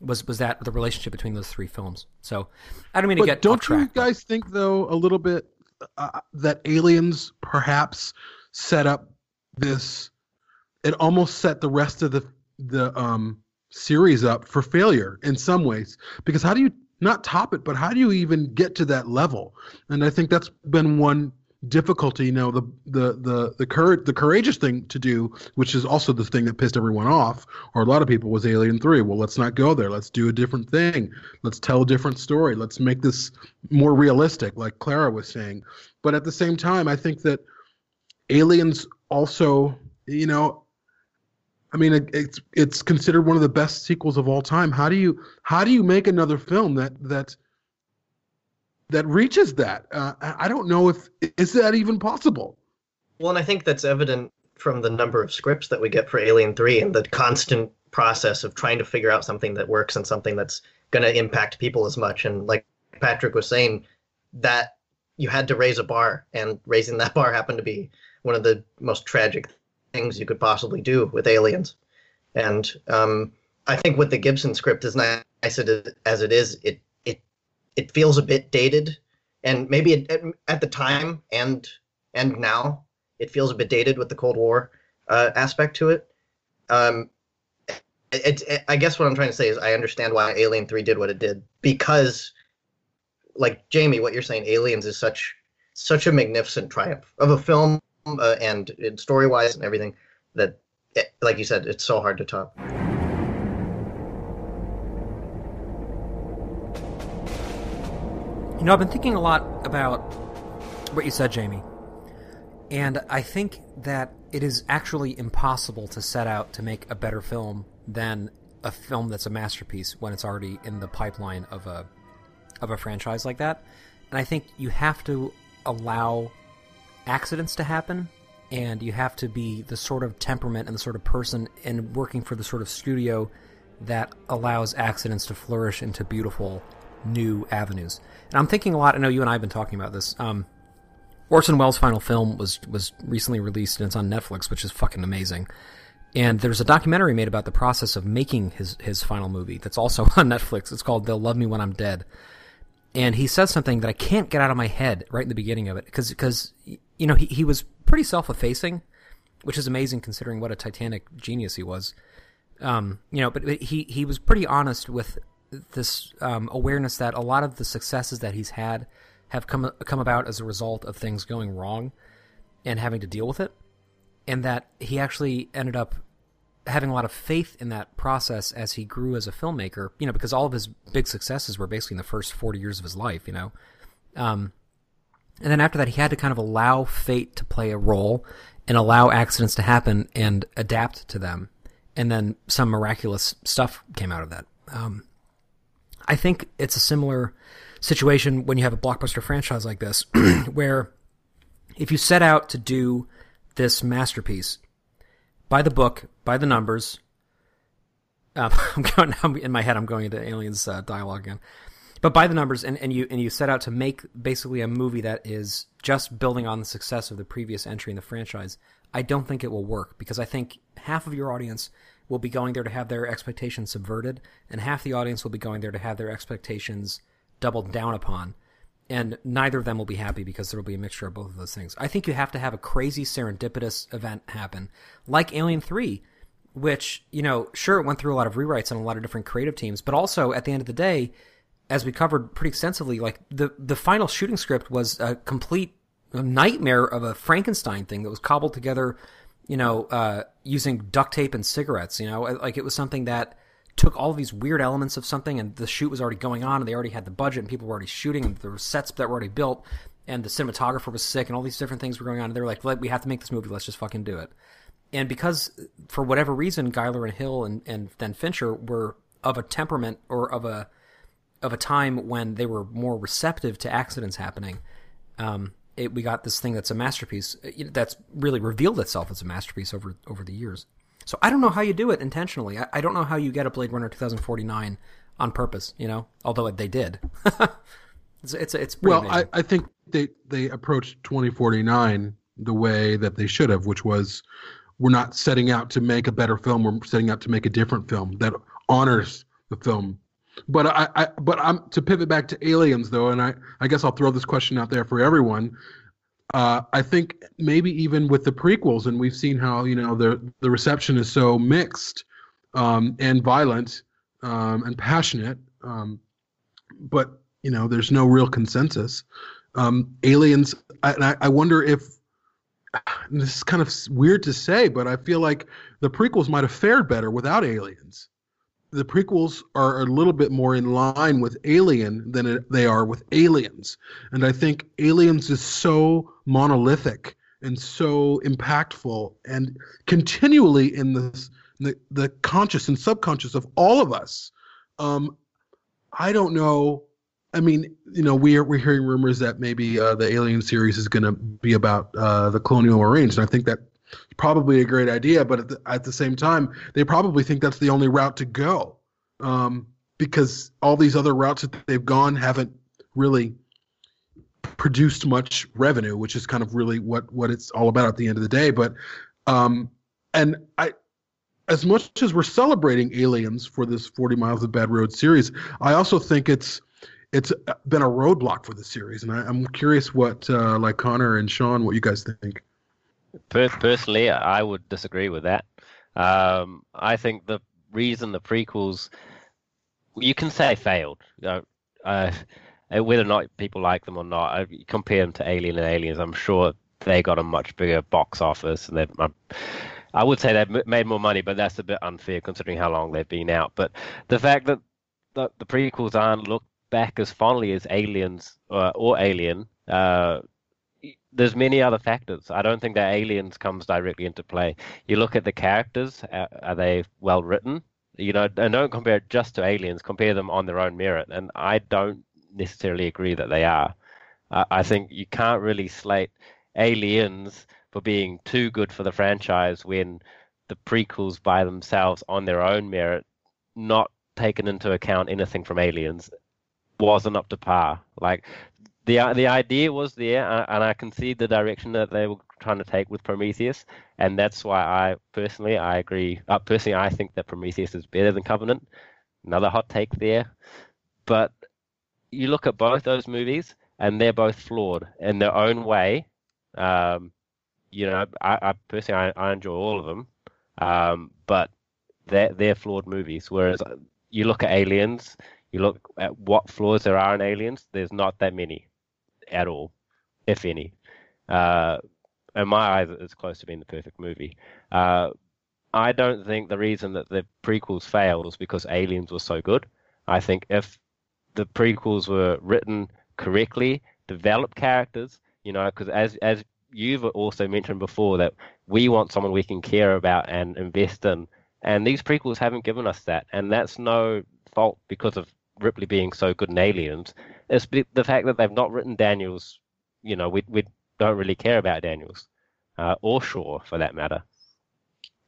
Was was that the relationship between those three films? So I don't mean to But get don't track. you guys think though a little bit uh, that aliens perhaps set up this it almost set the rest of the the um series up for failure in some ways. Because how do you not top it but how do you even get to that level? And i think that's been one difficulty you know the the the the courage the courageous thing to do which is also the thing that pissed everyone off or a lot of people was alien 3 well let's not go there. Let's do a different thing. Let's tell a different story. Let's make this more realistic like clara was saying. But at the same time i think that aliens also you know i mean it, it's it's considered one of the best sequels of all time. How do you how do you make another film that that that reaches that uh, i don't know if is that even possible Well, and I think that's evident from the number of scripts that we get for Alien 3 and the constant process of trying to figure out something that works and something that's going to impact people as much. And like Patrick was saying, that you had to raise a bar, and raising that bar happened to be one of the most tragic things you could possibly do with aliens. And um, I think with the Gibson script, as nice as it is, it it feels a bit dated, and maybe it, at, at the time and and now it feels a bit dated with the Cold War uh, aspect to it. Um, it, it, I guess what I'm trying to say is I understand why Alien Three did what it did because, like Jamie, what you're saying, Aliens is such such a magnificent triumph of a film uh, and, and story wise and everything that, it, like you said, it's so hard to top. Know, I've been thinking a lot about what you said, Jamie. And I think that it is actually impossible to set out to make a better film than a film that's a masterpiece when it's already in the pipeline of a of a franchise like that. And I think you have to allow accidents to happen and you have to be the sort of temperament and the sort of person and working for the sort of studio that allows accidents to flourish into beautiful new avenues. And I'm thinking a lot. I know you and I have been talking about this. Um, Orson Welles' final film was was recently released and it's on Netflix, which is fucking amazing. And there's a documentary made about the process of making his his final movie that's also on Netflix. It's called "They'll Love Me When I'm Dead." And he says something that I can't get out of my head right in the beginning of it because because you know he he was pretty self effacing, which is amazing considering what a Titanic genius he was. Um, you know, but but he he was pretty honest with this um, awareness that a lot of the successes that he's had have come come about as a result of things going wrong and having to deal with it, and that he actually ended up having a lot of faith in that process as he grew as a filmmaker. You know, because all of his big successes were basically in the first forty years of his life. You know, um, And then after that, he had to kind of allow fate to play a role and allow accidents to happen and adapt to them. And then some miraculous stuff came out of that. Um, I think it's a similar situation when you have a blockbuster franchise like this, where if you set out to do this masterpiece by the book, by the numbers, um, I'm going I'm, in my head. I'm going into aliens uh, dialogue again, but by the numbers, and, and you and you set out to make basically a movie that is just building on the success of the previous entry in the franchise. I don't think it will work because I think half of your audience will be going there to have their expectations subverted, and half the audience will be going there to have their expectations doubled down upon. And neither of them will be happy because there will be a mixture of both of those things. I think you have to have a crazy serendipitous event happen, like Alien 3, which, you know, sure, it went through a lot of rewrites and a lot of different creative teams, but also at the end of the day, as we covered pretty extensively, like the, the final shooting script was a complete nightmare of a Frankenstein thing that was cobbled together, you know, uh, using duct tape and cigarettes, you know, like it was something that took all these weird elements of something and the shoot was already going on and they already had the budget and people were already shooting and there were sets that were already built and the cinematographer was sick and all these different things were going on and they were like we have to make this movie. Let's just fucking do it. And because for whatever reason Giler and Hill and, and then Fincher were of a temperament or of a of a time when they were more receptive to accidents happening um, it, we got this thing that's a masterpiece uh, that's really revealed itself as a masterpiece over over the years so I don't know how you do it intentionally. I, I don't know how you get a Blade Runner 2049 on purpose. You know, although they did. it's it's it's well. I, I think they they approached 2049 the way that they should have, which was we're not setting out to make a better film. We're setting out to make a different film that honors the film. But I, I but I'm to pivot back to aliens though, and I I guess I'll throw this question out there for everyone uh, I think maybe even with the prequels, and we've seen how you know the the reception is so mixed um, and violent um, and passionate, um, but you know there's no real consensus. Um, aliens, I, I wonder if this is kind of weird to say, but I feel like the prequels might have fared better without aliens the prequels are a little bit more in line with Alien than it, they are with Aliens. And I think Aliens is so monolithic and so impactful and continually in the, the, the conscious and subconscious of all of us. Um, I don't know. I mean, you know, we're we're hearing rumors that maybe uh, the Alien series is going to be about uh, the Colonial Marines, and I think that probably a great idea, but at the, at the same time, they probably think that's the only route to go um, because all these other routes that they've gone haven't really produced much revenue, which is kind of really what what it's all about at the end of the day. But um, and I, as much as we're celebrating Aliens for this 40 Miles of Bad Road series, I also think it's it's been a roadblock for the series, and I, am curious what uh, like Connor and Sean, what you guys think. Personally, I would disagree with that. Um, I think the reason the prequels, you can say failed. You know, uh, whether or not people like them or not, I compare them to Alien and Aliens. I'm sure they got a much bigger box office, and they I would say they've made more money, but that's a bit unfair considering how long they've been out. But the fact that the, the prequels aren't looked back as fondly as Aliens uh, or Alien uh, there's many other factors. I don't think that Aliens comes directly into play. You look at the characters; are they well written? You know, and don't compare it just to Aliens. Compare them on their own merit, and I don't necessarily agree that they are. Uh, I think you can't really slate Aliens for being too good for the franchise when the prequels by themselves, on their own merit, not taken into account anything from Aliens, wasn't up to par. Like the uh, the idea was there, uh, and I can see the direction that they were trying to take with Prometheus, and that's why I personally I agree. Uh, personally, I think that Prometheus is better than Covenant. Another hot take there, but you look at both those movies, and they're both flawed in their own way. Um, you know, I, I personally I, I, enjoy all of them, um, but they're they're flawed movies. Whereas you look at Aliens, you look at what flaws there are in Aliens. There's not that many at all, if any. Uh, in my eyes, it's close to being the perfect movie. Uh, I don't think the reason that the prequels failed was because Aliens was so good. I think if the prequels were written correctly, developed characters, You know, because as as you've also mentioned before, that we want someone we can care about and invest in, and these prequels haven't given us that, and that's no fault because of Ripley being so good in Aliens. It's the fact that they've not written Daniels. You know, we we don't really care about Daniels, uh, or Shaw for that matter.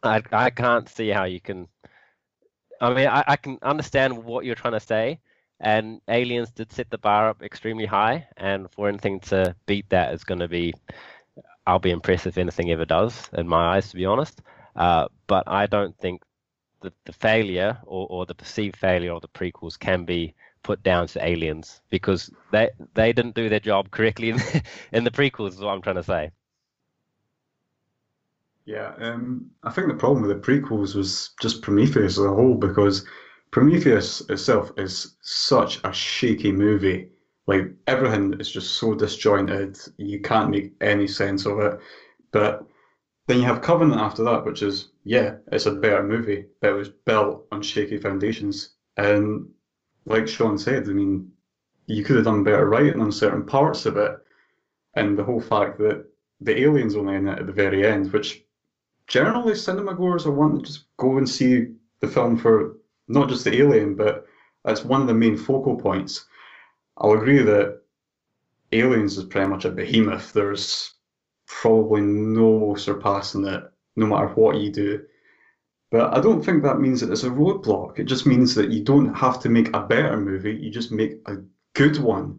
I I can't see how you can. I mean, I, I can understand what you're trying to say, and Aliens did set the bar up extremely high, and for anything to beat that is going to be, I'll be impressed if anything ever does, in my eyes, to be honest. Uh, but I don't think that the failure or, or the perceived failure of the prequels can be put down to Aliens because they they didn't do their job correctly in, in the prequels. Is what I'm trying to say. Yeah, um, I think the problem with the prequels was just Prometheus as a whole because Prometheus itself is such a shaky movie. Like everything is just so disjointed, you can't make any sense of it. But then you have Covenant after that, which is yeah, it's a better movie, but it was built on shaky foundations. And like Sean said, I mean, you could have done better writing on certain parts of it, and the whole fact that the aliens only in it at the very end, which generally cinema goers are wanting to just go and see the film for not just the alien, but as one of the main focal points. I'll agree that Aliens is pretty much a behemoth. There's probably no surpassing it, no matter what you do. But I don't think that means that it's a roadblock. It just means that you don't have to make a better movie, you just make a good one.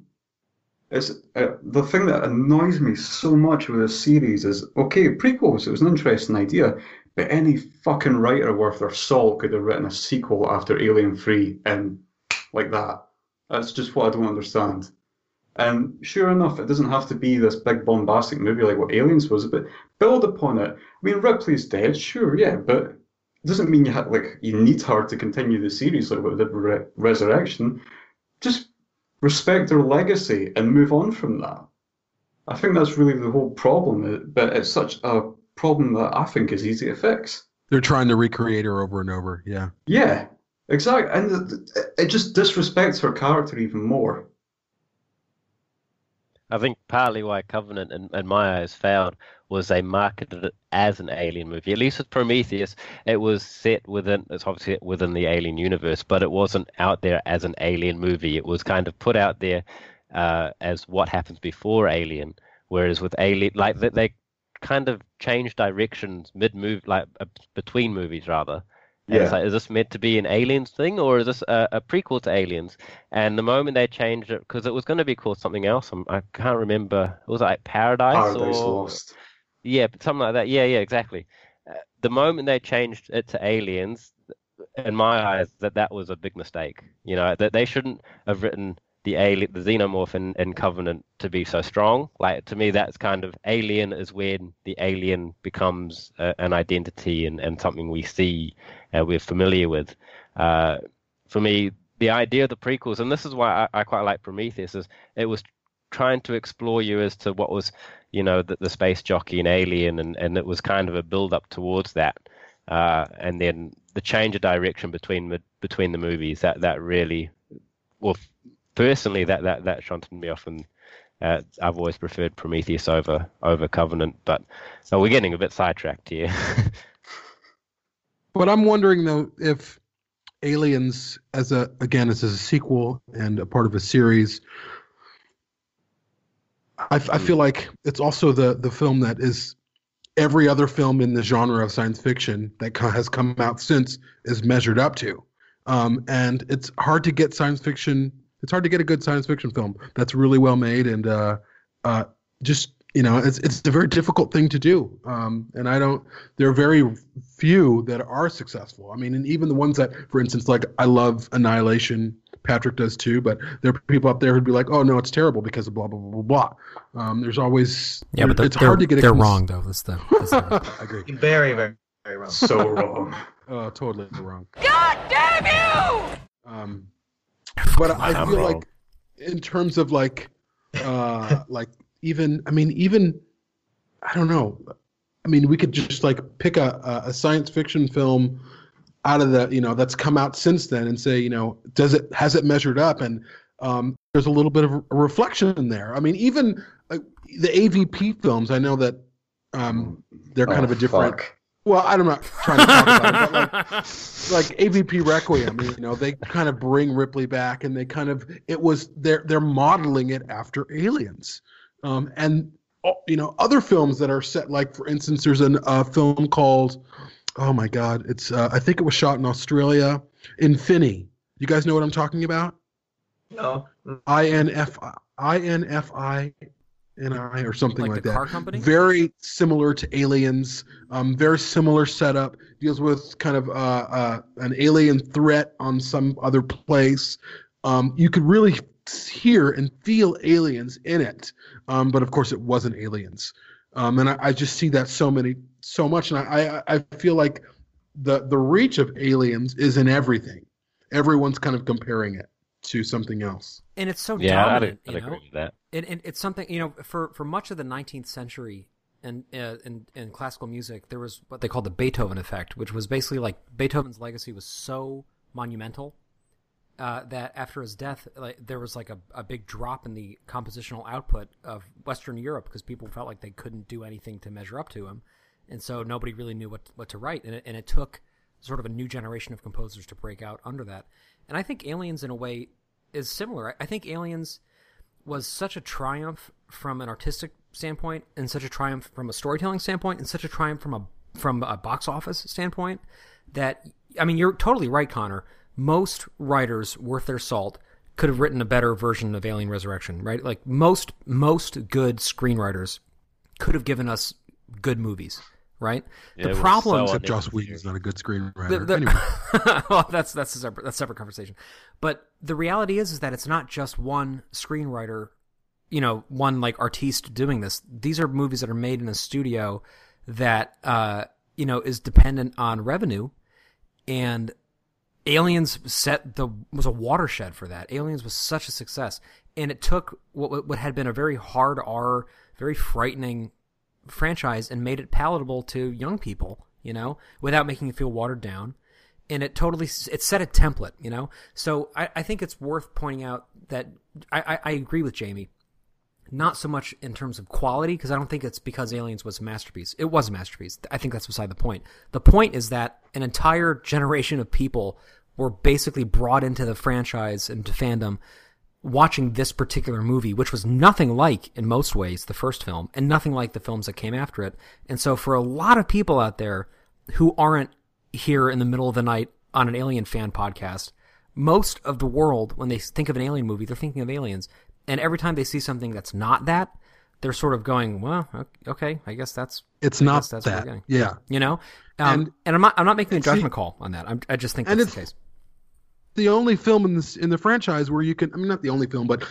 It's uh, the thing that annoys me so much with this series is okay, prequels. It was an interesting idea, but any fucking writer worth their salt could have written a sequel after Alien Three and like that. That's just what I don't understand. And sure enough, it doesn't have to be this big bombastic movie like what Aliens was, but build upon it. I mean, Ripley's dead, sure, yeah, but it doesn't mean you have, like you need her to continue the series like with the Re- Resurrection. Just respect her legacy and move on from that. I think that's really the whole problem, uh, but it's such a problem that I think is easy to fix. They're trying to recreate her over and over. Yeah. Yeah, exactly, and it just disrespects her character even more. I think partly why Covenant, in, in my eyes, failed was they marketed it as an alien movie. At least with Prometheus, it was set within it's obviously within the alien universe, but it wasn't out there as an alien movie. It was kind of put out there uh, as what happens before Alien. Whereas with Alien, like they, they kind of changed directions mid move, like uh, between movies rather. And Yeah. it's like, is this meant to be an Aliens thing or is this a, a prequel to Aliens? And the moment they changed it, because it was going to be called something else, I'm, I can't remember. It was like Paradise, Paradise or Lost. Yeah, but something like that. Yeah, yeah, exactly. Uh, the moment they changed it to Aliens, in my eyes, that that was a big mistake. You know, that they shouldn't have written the alien, the xenomorph in, in Covenant to be so strong. Like to me, that's kind of alien is when the alien becomes an identity and, and something we see and we're familiar with. Uh, for me, the idea of the prequels, and this is why I, I quite like Prometheus, is it was trying to explore you as to what was, you know, the, the space jockey and alien, and, and it was kind of a build up towards that. Uh, and then the change of direction between between the movies that that really, well, personally that that that shunted me off, and uh, I've always preferred Prometheus over over Covenant. But so we're getting a bit sidetracked here. But I'm wondering though if Aliens, as a again as a sequel and a part of a series, I, I feel like it's also the the film that is every other film in the genre of science fiction that has come out since is measured up to. Um, and it's hard to get science fiction. It's hard to get a good science fiction film that's really well made and uh, uh, just you know it's it's a very difficult thing to do. Um, and I don't. There are very few that are successful. I mean, and even the ones that, for instance, like I love Annihilation. Patrick does too, but there are people up there who'd be like, "Oh no, it's terrible because of blah blah blah blah." blah. Um, there's always Yeah, but they're, it's hard to get. A they're cons- wrong though. That's the. That's the I agree. Very, very, very wrong. So wrong. Oh, totally wrong. God damn you! Um, but I I'm feel wrong. like, in terms of like, uh, like even I mean even, I don't know. I mean, we could just like pick a, a a science fiction film out of the you know that's come out since then and say you know does it has it measured up and um, there's a little bit of a reflection in there. I mean, even like the AVP films. I know that um, they're kind Oh, of a different. fuck. Well, I'm not trying to talk about it, but like, like AVP Requiem, you know, they kind of bring Ripley back, and they kind of it was they're they're modeling it after Aliens, um, and oh, you know other films that are set like for instance, there's a uh, film called oh my god, it's uh, I think it was shot in Australia, Infini. You guys know what I'm talking about? No. I N F I N F I N I or something Like like, the that. car company? Very similar to Aliens. Um, very similar setup. Deals with kind of uh, uh, an alien threat on some other place. Um, you could really hear and feel aliens in it, um, but of course it wasn't aliens. Um, and I, I just see that so many, so much, and I, I, I feel like the the reach of aliens is in everything. Everyone's kind of comparing it to something else. and it's so Yeah, I'd. I'd you agree with that. it, it, it's something you know for for much of the 19th century and uh, in in classical music there was what they called the Beethoven effect which was basically like Beethoven's legacy was so monumental uh, that after his death like there was like a, a big drop in the compositional output of Western Europe because people felt like they couldn't do anything to measure up to him and so nobody really knew what what to write. And it, and it took sort of a new generation of composers to break out under that. And I think Aliens in a way is similar. I, think Aliens was such a triumph from an artistic standpoint and such a triumph from a storytelling standpoint and such a triumph from a from a box office standpoint that I mean you're totally right Connor. Most writers worth their salt could have written a better version of Alien Resurrection right? Like most most good screenwriters could have given us good movies right Yeah, the problem so Except Joss Whedon's not a good screenwriter. the, the- anyway. well, that's that's a separate that's a separate conversation. But the reality is, is that it's not just one screenwriter, you know, one like artiste doing this. These are movies that are made in a studio that uh, you know is dependent on revenue, and Aliens set the was a watershed for that. Aliens was such a success, and it took what what had been a very hard R, very frightening franchise and made it palatable to young people, you know, without making it feel watered down. And it totally it set a template, you know. So I, I think it's worth pointing out that I, I, I agree with Jamie. Not so much in terms of quality, because I don't think it's because Aliens was a masterpiece. It was a masterpiece. I think that's beside the point. The point is that an entire generation of people were basically brought into the franchise and to fandom watching this particular movie, which was nothing like, in most ways, the first film, and nothing like the films that came after it. And so, for a lot of people out there who aren't here in the middle of the night on an Alien fan podcast, most of the world, when they think of an Alien movie, they're thinking of aliens. And every time they see something that's not that, they're sort of going, "Well, okay, I guess that's It's I not that's what we're that. getting." Yeah. you know. Um, and, And- I'm not I'm not making a and see- judgment call on that. I'm, I just think that's the case. The only film in this in the franchise where you can I mean not the only film, but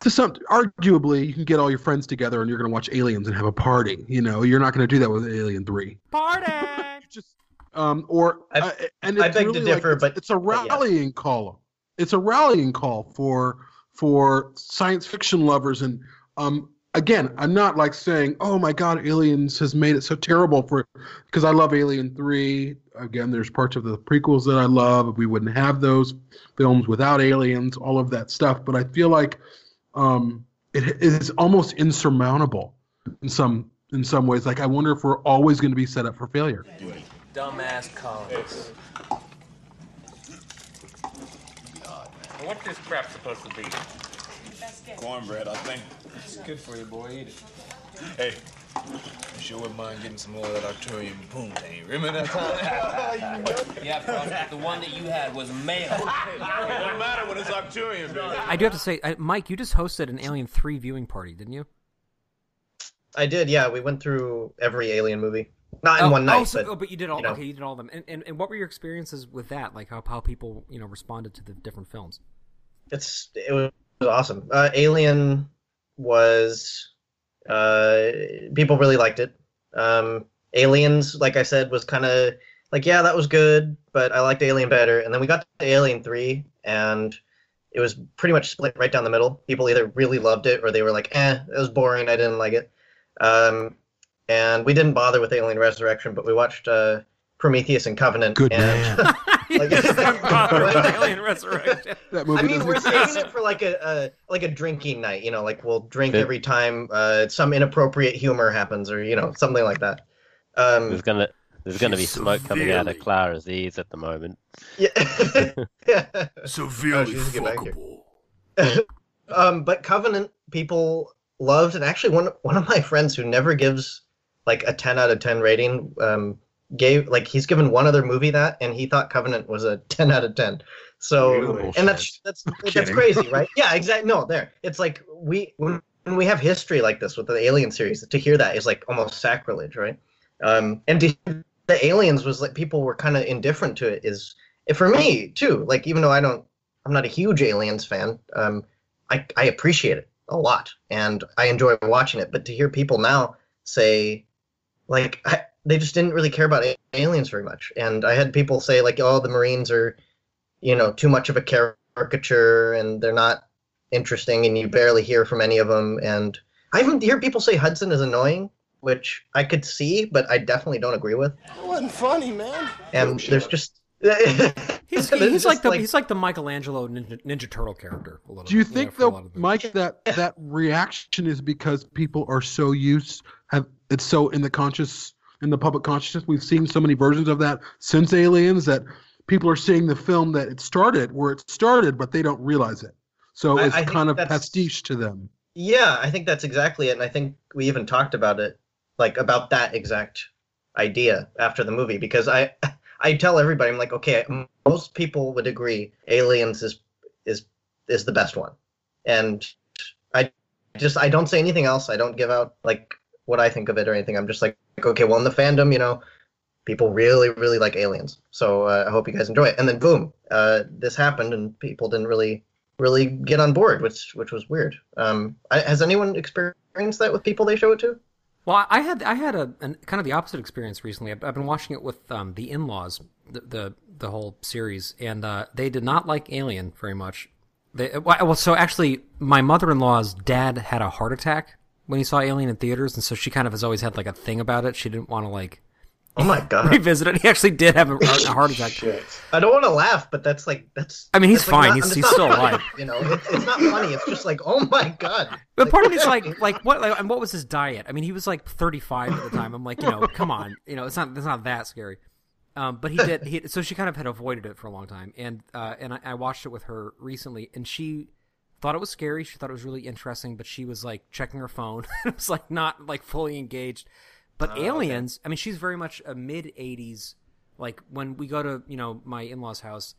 to some arguably you can get all your friends together and you're gonna watch Aliens and have a party. You know, you're not gonna do that with Alien Three. Party. Just um or I- uh, and I it's beg to really like- differ, it's, but- it's a but yes. rallying call. It's a rallying call for for science fiction lovers and um again I'm not like saying oh my god Aliens has made it so terrible for because I love Alien 3 again there's parts of the prequels that I love we wouldn't have those films without aliens all of that stuff but I feel like um it is almost insurmountable in some in some ways like I wonder if we're always going to be set up for failure Dumbass colonists. What's this crap supposed to be? Cornbread, I think. It's good for you, boy. Eat it. Hey, You sure wouldn't mind getting some more of that Arcturian poontang. Remember that time? Yeah, Frost, the one that you had was male. it doesn't matter when it's Arcturian, baby. I do have to say, I, Mike, you just hosted an Alien Three viewing party, didn't you? I did, yeah. We went through every Alien movie. Not in oh, one night, oh, so, but oh, but you did all. you know. Okay, you did all of them. And, and and what were your experiences with that? Like how how people you know responded to the different films? it's it was awesome. Uh, Alien was uh, people really liked it. Um, Aliens, like I said, was kind of like yeah, that was good, but I liked Alien better. And then we got to Alien Three, and it was pretty much split right down the middle. People either really loved it or they were like, eh, it was boring, I didn't like it. Um, and we didn't bother with Alien Resurrection, but we watched uh, Prometheus and Covenant. Good and man. Like, Alien Resurrection. That movie I mean, we're exist. saving it for like a, a like a drinking night. You know, like we'll drink Yeah. every time uh, some inappropriate humor happens, or you know, something like that. Um, There's gonna there's gonna be She's smoke coming out of Clara's ears at the moment. yeah. Severely Oh, she's get back here. fuckable. um, but Covenant people loved, and actually one one of my friends who never gives like a ten out of ten rating, um, gave like he's given one other movie that, and he thought Covenant was a ten out of ten. So, Really? and that's that's that's kidding. crazy, right? Yeah, exactly. No, there. It's like we when, when we have history like this with the Alien series, to hear that is like almost sacrilege, right? Um, and to, the Aliens was like people were kind of indifferent to it. Is for me too. Like even though I don't, I'm not a huge Aliens fan. Um, I, I appreciate it a lot and I enjoy watching it. But to hear people now say, like, I, they just didn't really care about aliens very much. And I had people say, like, oh, the Marines are, you know, too much of a caricature and they're not interesting and you barely hear from any of them. And I even hear people say Hudson is annoying, which I could see, but I definitely don't agree with. It wasn't funny, man. And there's just. He's, there's he's like just, the he's like the Michelangelo Ninja, Ninja Turtle character a little. Do you bit, think for a though, the. Mike, that that reaction is because people are so used have it's so in the conscious in the public consciousness? We've seen so many versions of that since Aliens that people are seeing the film that it started where it started, but they don't realize it. So it's I kind of pastiche to them. Yeah, I think that's exactly it, and I think we even talked about it, like about that exact idea after the movie, because I, I tell everybody, I'm like, okay, most people would agree, Aliens is is is the best one, and I just I don't say anything else. I don't give out like what I think of it or anything. I'm just like, okay, well in the fandom, you know, people really really like Aliens, so uh, I hope you guys enjoy it. And then boom, uh, this happened, and people didn't really really get on board, which which was weird. Um, I, has anyone experienced that with people they show it to? Well, I had I had a an, kind of the opposite experience recently. I've, I've been watching it with um, the in-laws, the, the the whole series, and uh, they did not like Alien very much. They well, so actually, my mother-in-law's dad had a heart attack when he saw Alien in theaters, and so she kind of has always had like a thing about it. She didn't want to like Oh my god! revisit it. He actually did have a, a heart attack. I don't want to laugh, but that's like that's. I mean, he's that's, like, fine. not- He's- he's still funny, alive. You know, it's, it's not funny. It's just like, oh my god. But part of me's like, like what, like, and what was his diet? I mean, he was like 35 at the time. I'm like, you know, come on, you know, it's not, it's not that scary. Um, but he did. He, so she kind of had avoided it for a long time, and uh, and I, I watched it with her recently, and she thought it was scary. She thought it was really interesting, but she was like checking her phone. it was like not like fully engaged. But Oh, okay. Aliens, I mean, she's very much a mid 80s. Like when we go to you know my in laws' house,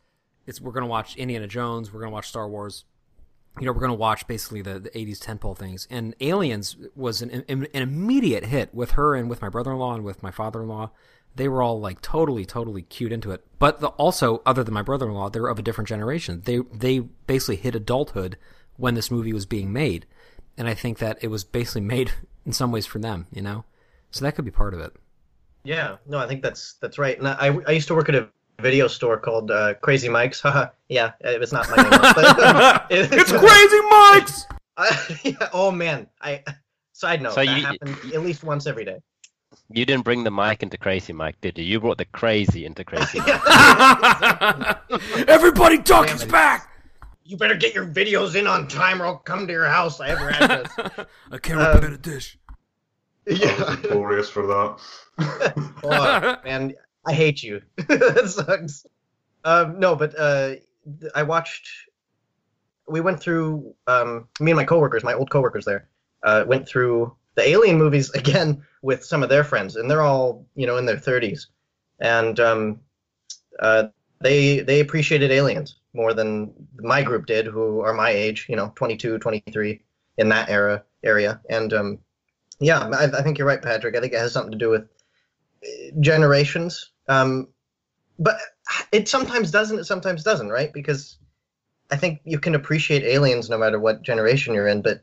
it's we're gonna watch Indiana Jones, we're gonna watch Star Wars, you know, we're going to watch basically the, the 80s tentpole things. And Aliens was an, an, an immediate hit with her and with my brother in law and with my father in law. They were all like totally, totally cued into it. But the, also, other than my brother in law, they're of a different generation. They, they basically hit adulthood when this movie was being made. And I think that it was basically made in some ways for them, you know? So that could be part of it. Yeah, no, I think that's that's right. And I I used to work at a video store called uh, Crazy Mike's. Haha, yeah, it was not my name. but- it's Crazy Mike's. I, yeah, oh man, I. Side note, So that you- happened at least once every day. You didn't bring the mic into Crazy Mike, did you? You brought the crazy into Crazy Mike. Everybody duck his back. You better get your videos in on time, or I'll come to your house. I have your address. I can't Um, repair the dish. yeah. I was notorious for that. oh, man, I hate you. that sucks. Um, no, but uh, I watched. We went through. Um, me and my coworkers, my old coworkers there, uh, went through the Alien movies again with some of their friends, and they're all you know in their thirties, and um, uh, they they appreciated Aliens more than my group did, who are my age, you know, 22, 23, in that era area, and um, yeah, I, I think you're right, Patrick. I think it has something to do with generations. Um, but it sometimes doesn't. It sometimes doesn't, right? Because I think you can appreciate aliens no matter what generation you're in. But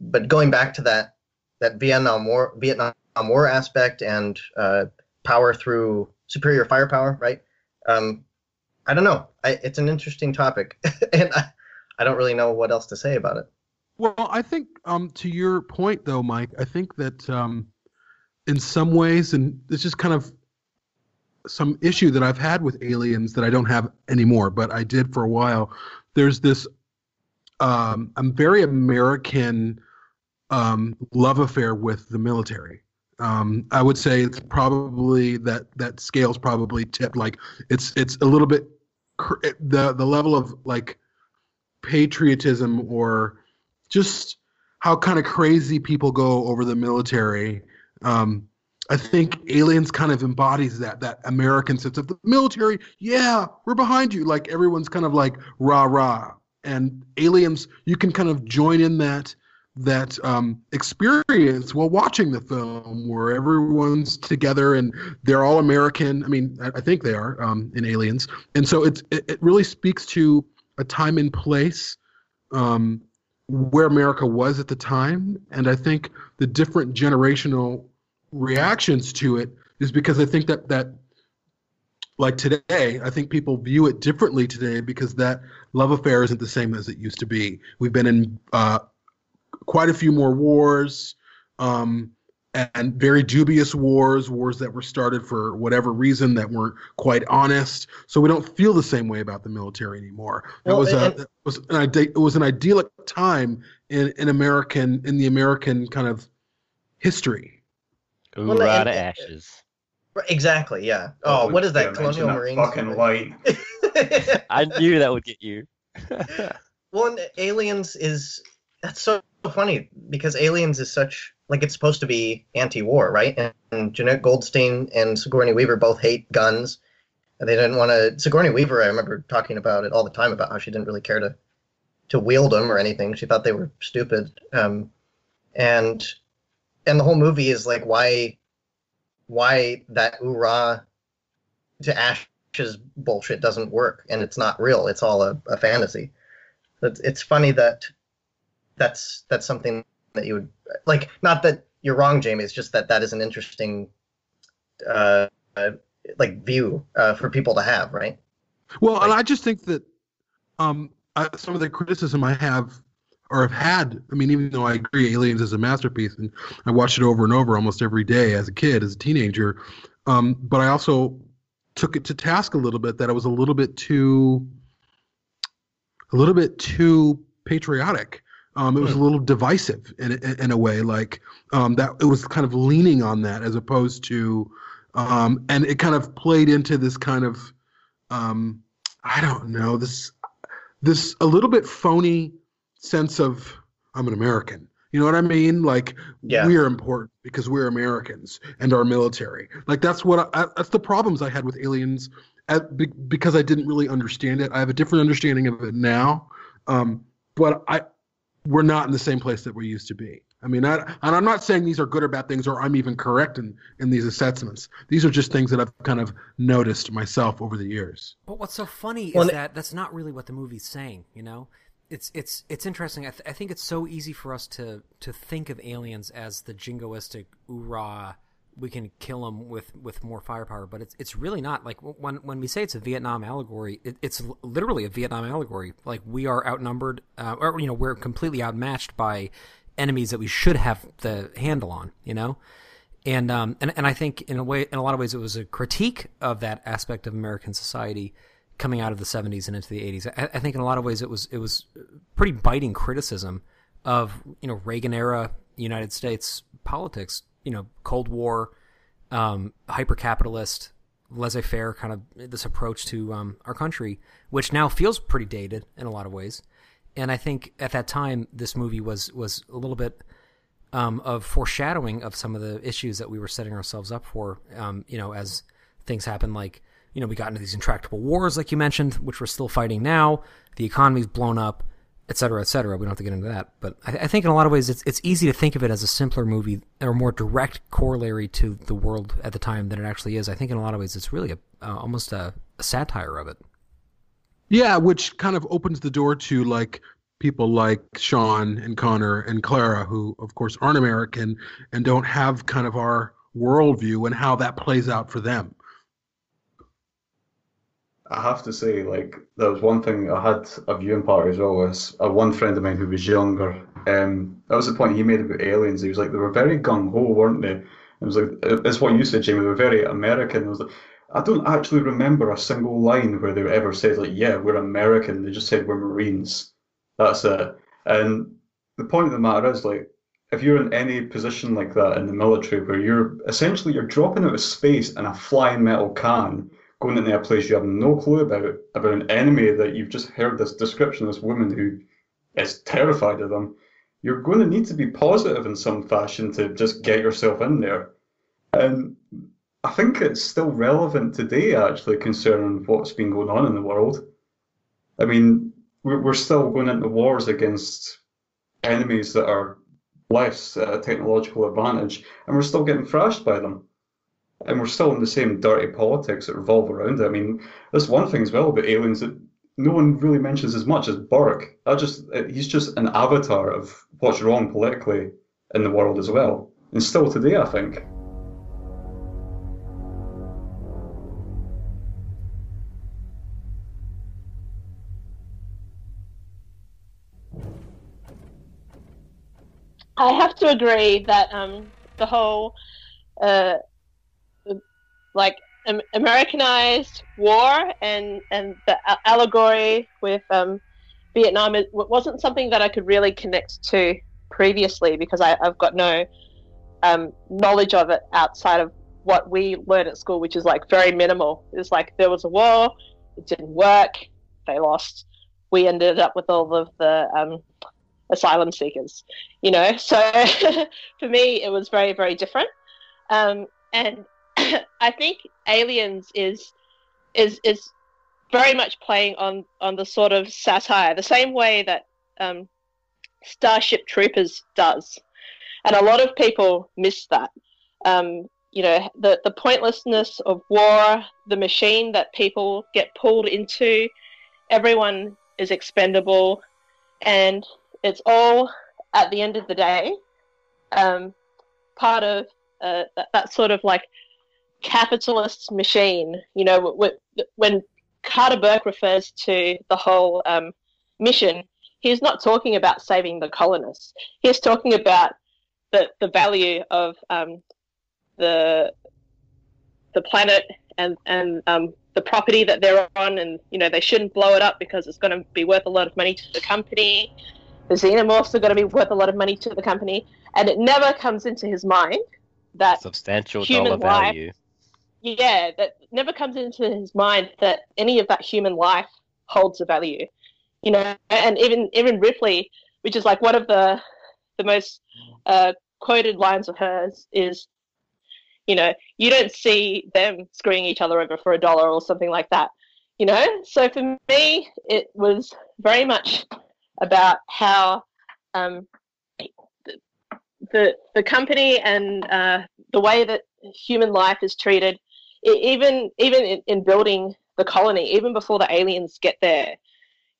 but going back to that that Vietnam War Vietnam War aspect and uh, power through superior firepower, right? Um, I don't know. I, it's an interesting topic, and I, I don't really know what else to say about it. Well, I think um, to your point, though, Mike, I think that um, in some ways, and it's just kind of some issue that I've had with aliens that I don't have anymore, but I did for a while. There's this um, a very American um, love affair with the military. Um, I would say it's probably that that scale's probably tipped. Like it's it's a little bit the the level of like patriotism or just how kind of crazy people go over the military. Um, I think Aliens kind of embodies that that American sense of the military. Yeah, we're behind you. Like everyone's kind of like rah rah. And Aliens, you can kind of join in that that um, experience while watching the film, where everyone's together and they're all American. I mean, I, I think they are um, in Aliens, and so it, it really speaks to a time and place um, where America was at the time, and I think the different generational reactions to it is because I think that that like today, I think people view it differently today because that love affair isn't the same as it used to be. We've been in uh, quite a few more wars, um, and very dubious wars, wars that were started for whatever reason that weren't quite honest. So we don't feel the same way about the military anymore. That Well, was a and- that was an ide- it was an idyllic time in in American in the American kind of history. Ooh, Well, right and- to ashes. Exactly. Yeah. Oh, what is that? Colonial Marines. Fucking light. I knew that would get you. Well, and Aliens is that's so funny because Aliens is such like it's supposed to be anti-war, right? And, and Jenette Goldstein and Sigourney Weaver both hate guns, and they didn't want to. Sigourney Weaver, I remember talking about it all the time about how she didn't really care to to wield them or anything. She thought they were stupid. Um, and and the whole movie is like why why that oorah to ashes bullshit doesn't work and it's not real. It's all a, a fantasy. It's, it's funny that that's that's something that you would like. Not that you're wrong, Jamie. It's just that that is an interesting, uh, like view uh, for people to have, right? Well, and I just think that um, I, some of the criticism I have or have had, I mean, even though I agree Aliens is a masterpiece and I watched it over and over almost every day as a kid, as a teenager, um, but I also took it to task a little bit that I was a little bit too, a little bit too patriotic. Um, it was a little divisive in, in, in a way, like um, that. It was kind of leaning on that as opposed to, um, and it kind of played into this kind of um, I don't know this this a little bit phony sense of I'm an American. You know what I mean? Like Yeah. we're important because we're Americans and our military. Like that's what I, that's the problems I had with aliens at, be, because I didn't really understand it. I have a different understanding of it now, um, but I we're not in the same place that we used to be. I mean, I, and I'm not saying these are good or bad things, or I'm even correct in, in these assessments. These are just things that I've kind of noticed myself over the years. But what's so funny Well, is and- that that's not really what the movie's saying. You know, it's it's it's interesting. I, th- I think it's so easy for us to to think of aliens as the jingoistic oorah. We can kill them with with more firepower, but it's it's really not. Like when when we say it's a Vietnam allegory, it, it's literally a Vietnam allegory. Like we are outnumbered, uh, or you know, we're completely outmatched by enemies that we should have the handle on. You know, and um and and I think in a way in a lot of ways it was a critique of that aspect of American society coming out of the 70s and into the 80s. I, I think in a lot of ways it was it was pretty biting criticism of you know Reagan era United States politics, you know Cold War, um, hyper capitalist, laissez faire kind of this approach to um, our country, which now feels pretty dated in a lot of ways. And I think at that time this movie was was a little bit um, of foreshadowing of some of the issues that we were setting ourselves up for. Um, you know, as things happen, like you know, we got into these intractable wars, like you mentioned, which we're still fighting now. The economy's blown up, et cetera, et cetera. We don't have to get into that, but I, I think in a lot of ways, it's it's easy to think of it as a simpler movie or more direct corollary to the world at the time than it actually is. I think in a lot of ways, it's really a uh, almost a, a satire of it. Yeah, which kind of opens the door to like people like Sean and Connor and Clara, who of course aren't American and don't have kind of our worldview and how that plays out for them. I have to say, like, there was one thing I had a viewing party as well. Was uh, one friend of mine who was younger. Um, that was the point he made about aliens. He was like, they were very gung ho, weren't they? It was like, it's what you said, Jamie. They were very American. It was like, I don't actually remember a single line where they ever said like, "Yeah, we're American." They just said we're Marines. That's it. And the point of the matter is like, if you're in any position like that in the military, where you're essentially you're dropping out of space in a flying metal can, going into a place you have no clue about about an enemy that you've just heard this description of this woman who is terrified of them. You're going to need to be positive in some fashion to just get yourself in there. And I think it's still relevant today, actually, concerning what's been going on in the world. I mean, we're, still going into wars against enemies that are less uh, technological advantage, and we're still getting thrashed by them. And we're still in the same dirty politics that revolve around it. I mean, that's one thing as well about aliens that no one really mentions as much as Burke. I just he's just an avatar of what's wrong politically in the world as well, and still today, I think. I have to agree that um, the whole uh, like Americanized war and and the allegory with um, Vietnam it wasn't something that I could really connect to previously because I, have got no um, knowledge of it outside of what we learned at school, which is like very minimal. It's like there was a war, it didn't work, they lost. We ended up with all of the um, asylum seekers, you know. So for me, it was very, very different. Um, and I think Aliens is is is very much playing on on the sort of satire, the same way that um, Starship Troopers does, and a lot of people miss that. Um, you know, the the pointlessness of war, the machine that people get pulled into, everyone is expendable, and it's all at the end of the day um, part of uh, that, that, sort of like capitalist machine. You know, when Carter Burke refers to the whole um, mission, he's not talking about saving the colonists. He's talking about the the value of um, the the planet and and um, the property that they're on, and you know they shouldn't blow it up because it's going to be worth a lot of money to the company. The xenomorphs are going to be worth a lot of money to the company, and it never comes into his mind that substantial human dollar value. Yeah, that never comes into his mind that any of that human life holds a value. You know, and even even Ripley, which is like one of the the most uh, quoted lines of hers, is, you know, you don't see them screwing each other over for a dollar or something like that. You know, so for me, it was very much about how um, the the company and uh, the way that human life is treated, even even in, in, building the colony, even before the aliens get there,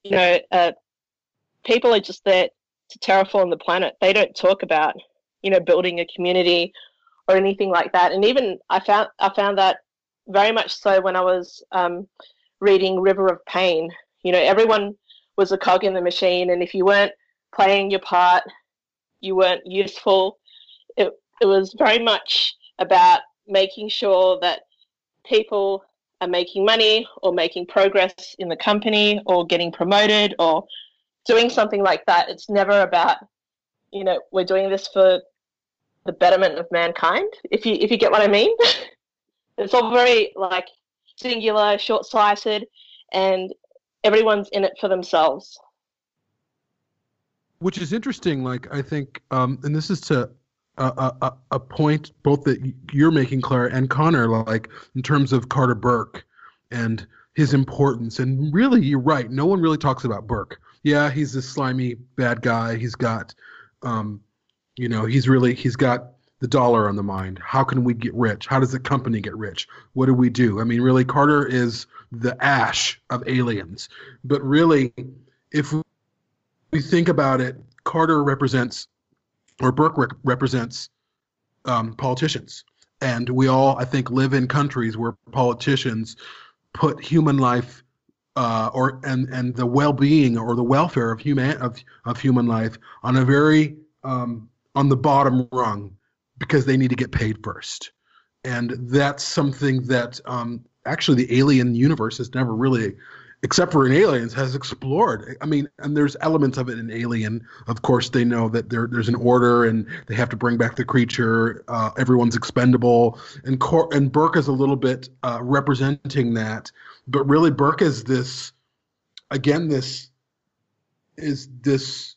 you know, uh, people are just there to terraform the planet. They don't talk about you know building a community or anything like that. And even I found I found that very much so when I was um, reading River of Pain. You know, everyone was a cog in the machine, and if you weren't playing your part, you weren't useful. It it was very much about making sure that people are making money or making progress in the company or getting promoted or doing something like that. It's never about, you know, we're doing this for the betterment of mankind. If you if you get what I mean, it's all very like singular, short sighted, and everyone's in it for themselves. Which is interesting. Like I think, um, and this is to a, a, point both that you're making, Clara and Connor, like in terms of Carter Burke and his importance. And really, you're right. No one really talks about Burke. Yeah, he's this slimy bad guy. He's got, um, you know, he's really he's got the dollar on the mind. How can we get rich? How does the company get rich? What do we do? I mean, really, Carter is the ash of aliens. But really, if we think about it, Carter represents, or Burke rep- represents um, politicians. And we all, I think, live in countries where politicians put human life uh, or and and the well-being or the welfare of human of, of human life on a very um, on the bottom rung because they need to get paid first and that's something that um, actually the alien universe has never really except for in aliens has explored. I mean and there's elements of it in alien. Of course they know that there, there's an order and they have to bring back the creature. Uh, everyone's expendable. And Cor- and burke is a little bit uh, representing that. But really burke is this again this is this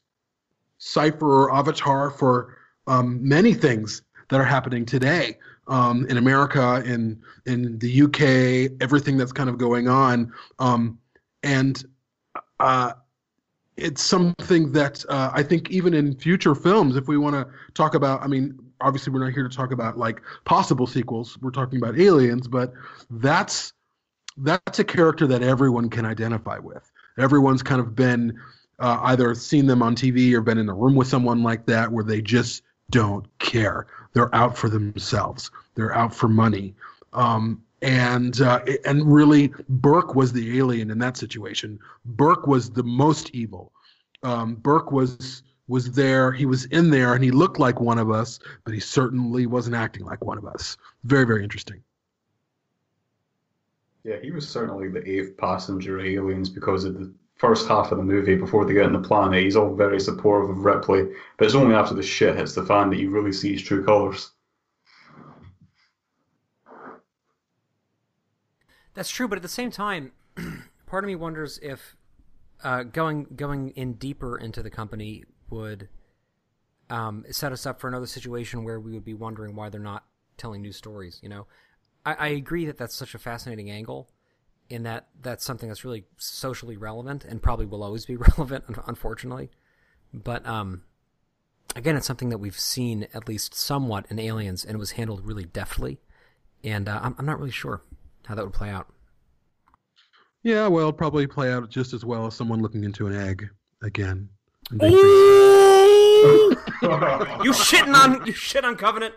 cipher or avatar for um, many things that are happening today um, in America, in in the UK, everything that's kind of going on, um, and uh, it's something that uh, I think even in future films, if we want to talk about, I mean, obviously we're not here to talk about like possible sequels. We're talking about aliens, but that's that's a character that everyone can identify with. Everyone's kind of been uh, either seen them on TV or been in a room with someone like that where they just don't care. They're out for themselves. They're out for money. Um, and uh, and really, Burke was the alien in that situation. Burke was the most evil. Um, Burke was was there. He was in there, and he looked like one of us, but he certainly wasn't acting like one of us. Very very interesting. Yeah, he was certainly the eighth passenger of aliens because of the first half of the movie before they get on the planet. He's all very supportive of Ripley, but it's only after the shit hits the fan that you really see his true colours. That's true, but at the same time, part of me wonders if uh, going going in deeper into the company would um, set us up for another situation where we would be wondering why they're not telling new stories. You know, I, I agree that that's such a fascinating angle, in that that's something that's really socially relevant and probably will always be relevant, unfortunately. But um, again, it's something that we've seen at least somewhat in Aliens, and it was handled really deftly. And uh, I'm, I'm not really sure how that would play out. Yeah, well, it'd probably play out just as well as someone looking into an egg again. you shitting on you shit on Covenant.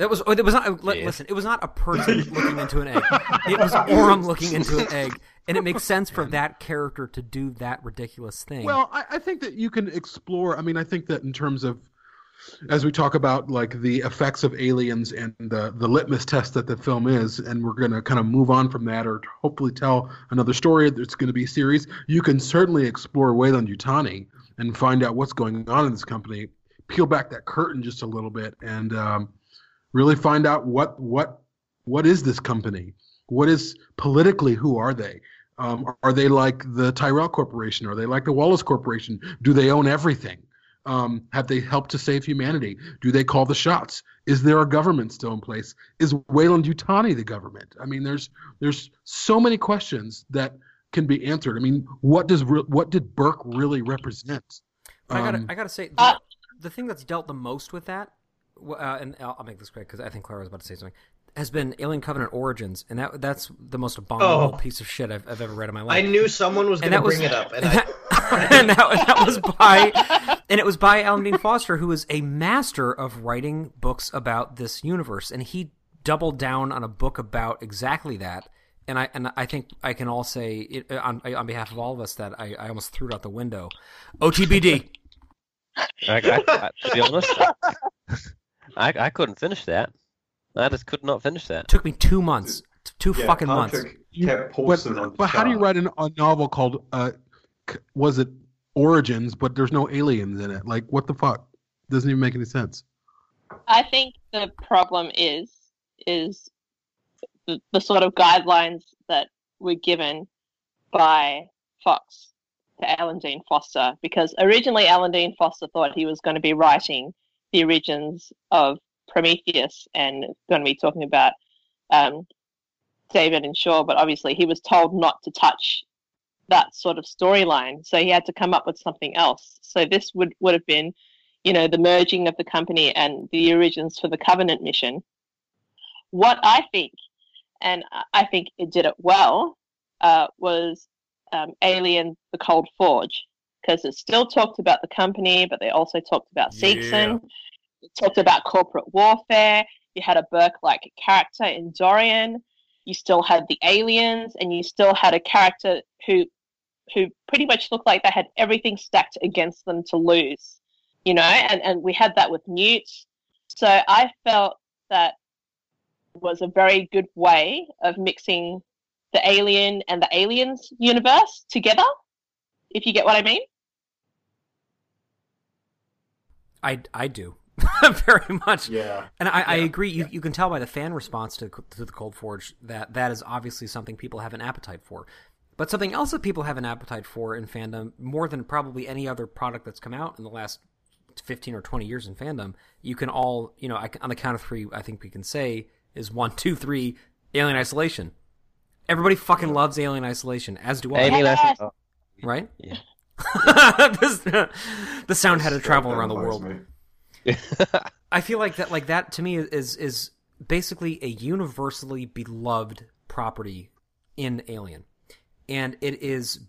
That was oh, it was not uh, yeah. listen, it was not a person looking into an egg. It was Oram looking into an egg. And it makes sense for that character to do that ridiculous thing. Well, I, I think that you can explore I mean, I think that in terms of as we talk about like the effects of aliens and the the litmus test that the film is and we're going to kind of move on from that or hopefully tell another story that's going to be a series you can certainly explore Weyland-Yutani and find out what's going on in this company peel back that curtain just a little bit and um, really find out what what what is this company what is politically who are they um, are they like the Tyrell Corporation? Are they like the Wallace Corporation? Do they own everything? Um, have they helped to save humanity? Do they call the shots? Is there a government still in place? Is Weyland-Yutani the government? I mean, there's there's so many questions that can be answered. I mean, what does what did Burke really represent? Um, I gotta I gotta say the, the, thing that's dealt the most with that, uh, and I'll, I'll, make this quick because I think Clara was about to say something. Has been Alien Covenant Origins, and that that's the most abominable oh. piece of shit I've, I've, ever read in my life. I knew someone was going to bring it up, and, and, I... and that, that was by and it was by Alan Dean Foster, who is a master of writing books about this universe, and he doubled down on a book about exactly that. And I and I think I can all say it, on on behalf of all of us that I, I almost threw it out the window. OTBD. I, I, to be honest, I I couldn't finish that. I just could not finish that. It took me two months, two yeah, fucking Patrick months. Kept posting but, but how do you write an, a novel called? Uh, was it Origins, but there's no aliens in it. Like, what the fuck? Doesn't even make any sense. I think the problem is is the, the sort of guidelines that were given by Fox to Alan Dean Foster, because originally Alan Dean Foster thought he was going to be writing the origins of Prometheus and going to be talking about um, David and Shaw, but obviously he was told not to touch that sort of storyline. So he had to come up with something else. So this would, would have been, you know, the merging of the company and the origins for the Covenant mission. What I think, and I think it did it well, uh, was um, Alien the Cold Forge, because it still talked about the company, but they also talked about Seegson. Yeah. It talked about corporate warfare. You had a Burke like character in Dorian. You still had the aliens, and you still had a character who who pretty much looked like they had everything stacked against them to lose, you know, and, and we had that with Newt. So I felt that was a very good way of mixing the Alien and the Aliens universe together. If you get what I mean. I I do very much. Yeah. And I, I agree. You you can tell by the fan response to to the Cold Forge that that is obviously something people have an appetite for. But something else that people have an appetite for in fandom more than probably any other product that's come out in the last 15 or 20 years in fandom, you can all, you know, I, on the count of three, I think we can say is one, two, three, Alien Isolation. Everybody fucking loves Alien Isolation, as do I. Alien Isolation. Oh, Right? Yeah. the sound had to travel around the world. I feel like that, like that, to me is is basically a universally beloved property in Alien, and it is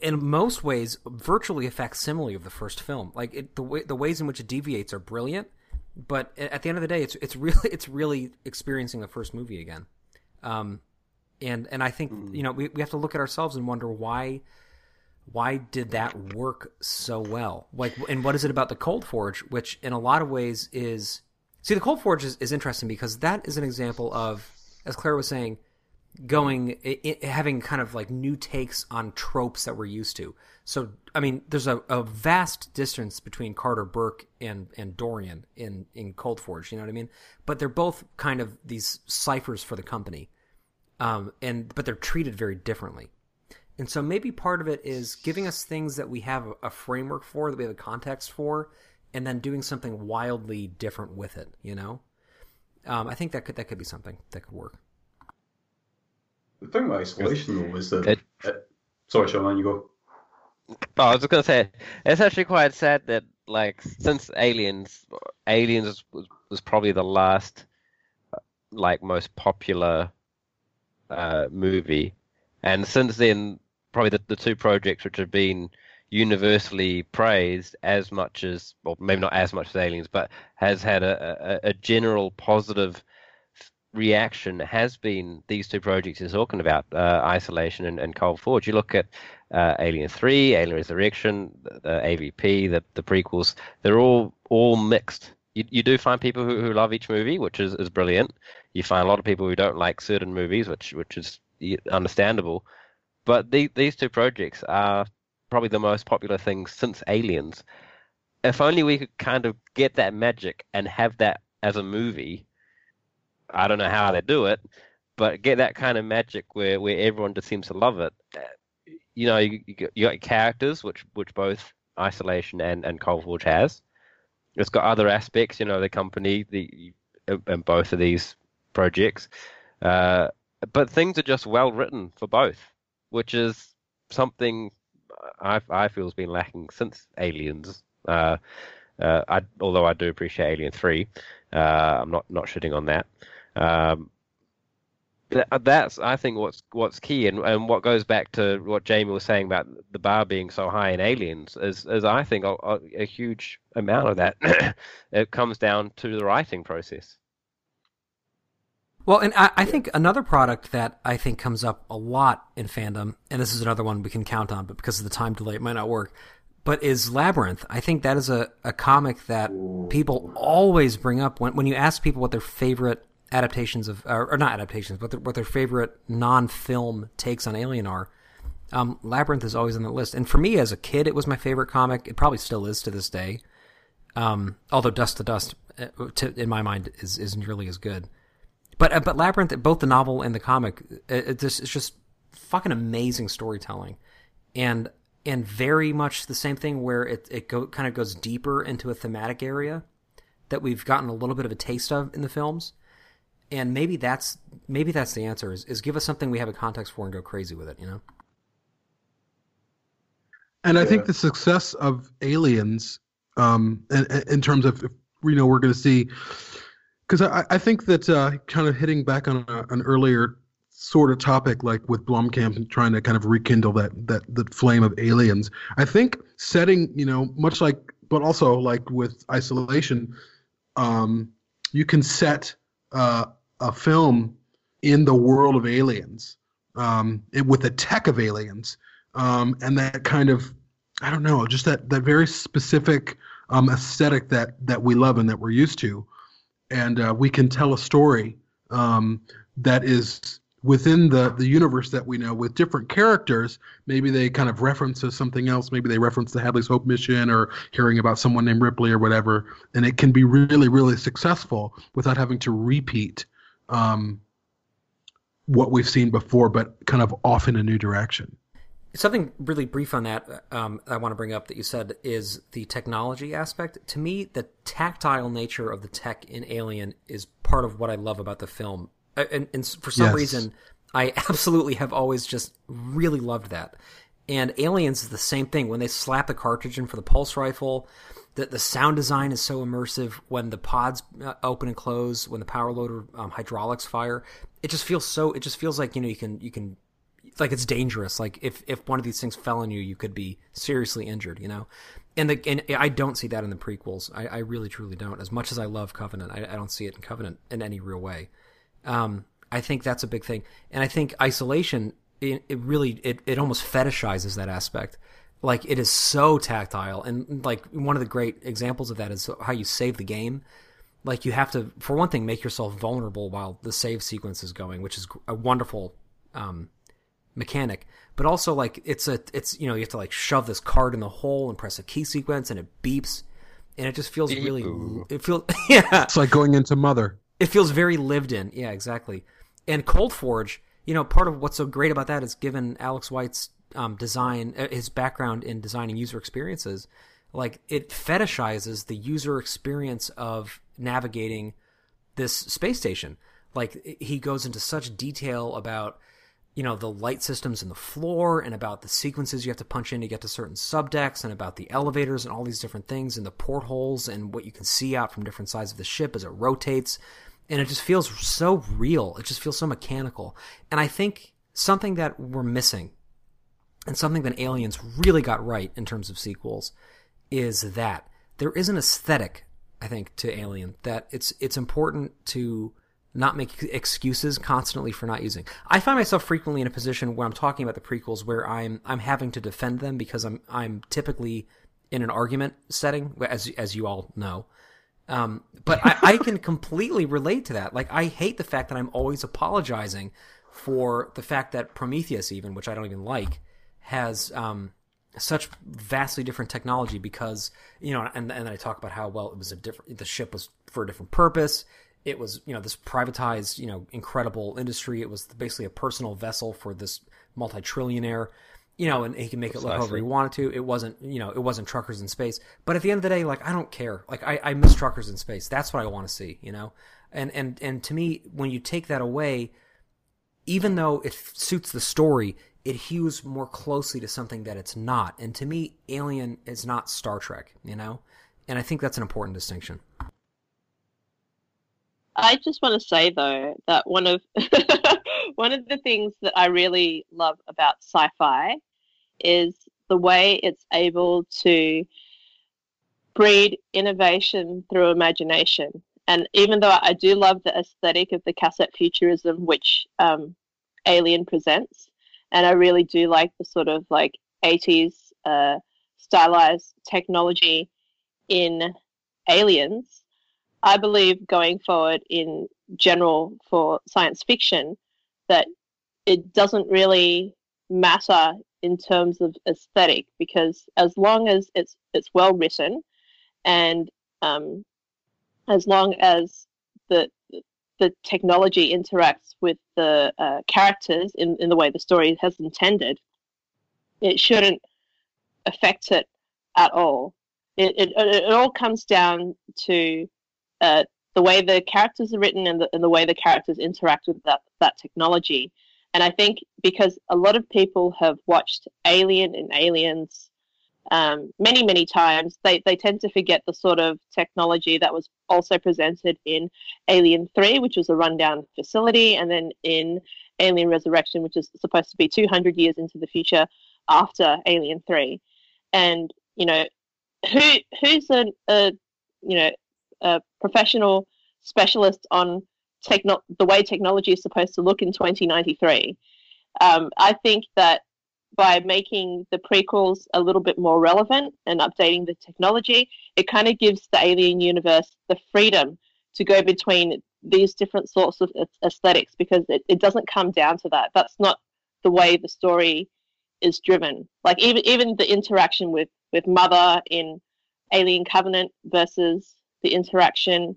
in most ways virtually a facsimile of the first film. Like it, the way, the ways in which it deviates are brilliant, but at the end of the day, it's it's really it's really experiencing the first movie again. Um, and and I think you know we we have to look at ourselves and wonder why why did that work so well? Like, and what is it about the Cold Forge, which in a lot of ways is see the Cold Forge is, is interesting because that is an example of, as Claire was saying, going it, having kind of like new takes on tropes that we're used to. So, I mean, there's a, a vast distance between Carter Burke and and Dorian in in Cold Forge. You know what I mean? But they're both kind of these ciphers for the company, um, and but they're treated very differently. And so maybe part of it is giving us things that we have a framework for, that we have a context for, and then doing something wildly different with it. You know, um, I think that could that could be something that could work. The thing with isolation though is that. It, sorry, Sean, you go. Oh, I was just gonna say it's actually quite sad that like since Aliens, Aliens was, was probably the last like most popular uh, movie, and since then probably the, the two projects which have been universally praised as much as, well, maybe not as much as Aliens, but has had a, a, a general positive reaction has been these two projects you're talking about, uh, Isolation and, and Cold Forge. You look at uh, Alien 3, Alien Resurrection, AVP, the, the prequels, they're all all mixed. You, you do find people who, who love each movie, which is, is brilliant. You find a lot of people who don't like certain movies, which which is understandable. But the, these two projects are probably the most popular things since Aliens. If only we could kind of get that magic and have that as a movie. I don't know how they do it, but get that kind of magic where, where everyone just seems to love it. You know, you, you got characters, which which both Isolation and, and Cold Forge has. It's got other aspects, you know, the company, the and both of these projects. Uh, but things are just well written for both which is something I, I feel has been lacking since Aliens. Uh, uh, I, although I do appreciate Alien Three, uh, I'm not not shitting on that. Um, that's I think what's what's key and, and what goes back to what Jamie was saying about the bar being so high in Aliens is, is I think a, a huge amount of that it comes down to the writing process. Well, and I, I, think another product that I think comes up a lot in fandom, and this is another one we can count on, but because of the time delay, it might not work. But is Labyrinth? I think that is a, a comic that people always bring up when when you ask people what their favorite adaptations of, or, or not adaptations, but what their favorite non-film takes on Alien are. Um, Labyrinth is always on the list, and for me as a kid, it was my favorite comic. It probably still is to this day. Um, although Dust to Dust, uh, to, in my mind, is is nearly as good. But uh, but Labyrinth, both the novel and the comic, it, it's just fucking amazing storytelling, and and very much the same thing where it it go, kind of goes deeper into a thematic area that we've gotten a little bit of a taste of in the films, and maybe that's maybe that's the answer is is give us something we have a context for and go crazy with it, you know. And I think the success of Aliens, um, in, in terms of if, you know we're going to see because I, I think that uh, kind of hitting back on a, an earlier sort of topic, like with Blomkamp trying to kind of rekindle that that that flame of aliens. I think setting, you know, much like, but also like with isolation, um, you can set uh, a film in the world of aliens, um, it, with the tech of aliens, um, and that kind of, I don't know, just that that very specific um, aesthetic that that we love and that we're used to. And uh, we can tell a story um, that is within the the universe that we know with different characters. Maybe they kind of reference to something else. Maybe they reference the hadley's hope mission or hearing about someone named ripley or whatever. And it can be really really successful without having to repeat um, what we've seen before but kind of off in a new direction Something really brief on that um, I want to bring up that you said is the technology aspect. To me, the tactile nature of the tech in Alien is part of what I love about the film. And, and for some Yes. reason, I absolutely have always just really loved that. And Aliens is the same thing. When they slap the cartridge in for the pulse rifle, the, the sound design is so immersive. When the pods uh, open and close, when the power loader um, hydraulics fire, it just feels so. It just feels like you know you can you can like it's dangerous. Like if if one of these things fell on you, you could be seriously injured. You know, and the and I don't see that in the prequels. I, I really truly don't. As much as I love Covenant, I, I don't see it in Covenant in any real way. Um, I think that's a big thing, and I think isolation it, it really it, it almost fetishizes that aspect. Like it is so tactile, and like one of the great examples of that is how you save the game. Like you have to, for one thing, make yourself vulnerable while the save sequence is going, which is a wonderful um, mechanic. But also, like it's a it's you know you have to like shove this card in the hole and press a key sequence, and it beeps, and it just feels really it feels yeah it's like going into mother it feels very lived in. Yeah, exactly. And Cold Forge, you know, part of what's so great about that is given Alex White's um, design, uh, his background in designing user experiences, like it fetishizes the user experience of navigating this space station. Like he goes into such detail about you know the light systems in the floor and about the sequences you have to punch in to get to certain subdecks and about the elevators and all these different things and the portholes and what you can see out from different sides of the ship as it rotates. And it just feels so real. It just feels so mechanical. And i think something that we're missing and something that aliens really got right in terms of sequels is that there is an aesthetic i think to alien that it's it's important to not make excuses constantly for not using. I find myself frequently in a position where I'm talking about the prequels where I'm I'm having to defend them because I'm I'm typically in an argument setting, as as you all know. Um, but I, I can completely relate to that. Like I hate the fact that I'm always apologizing for the fact that Prometheus, even which I don't even like, has um, such vastly different technology because you know, and and then I talk about how well it was a different. The ship was for a different purpose. It was you know this privatized you know incredible industry. It was basically a personal vessel for this multi-trillionaire you know and he can make it look however he wanted to. It wasn't you know it wasn't truckers in space. But at the end of the day like i don't care. Like i, I miss truckers in space. That's what i want to see you know? And and and to me when you take that away even though it suits the story it hews more closely to something that it's not. And to me alien is not star trek you know? And i think that's an important distinction. I just want to say though that one of one of the things that I really love about sci-fi is the way it's able to breed innovation through imagination. And even though I do love the aesthetic of the cassette futurism which um, Alien presents, and I really do like the sort of like 80s uh, stylized technology in Aliens, I believe going forward in general for science fiction that it doesn't really matter in terms of aesthetic because as long as it's it's well written and um, as long as the the technology interacts with the uh, characters in, in the way the story has intended, it shouldn't affect it at all. It, it, it all comes down to uh, the way the characters are written and the, and the way the characters interact with that, that technology. And I think because a lot of people have watched Alien and Aliens um, many, many times, they, they tend to forget the sort of technology that was also presented in Alien 3, which was a rundown facility, and then in Alien Resurrection, which is supposed to be 200 years into the future after Alien 3. And, you know, who who's a, you know, a professional specialist on techno- the way technology is supposed to look in 2093. Um, I think that by making the prequels a little bit more relevant and updating the technology, it kind of gives the alien universe the freedom to go between these different sorts of aesthetics because it, it doesn't come down to that. That's not the way the story is driven. Like even even the interaction with with Mother in Alien Covenant versus the interaction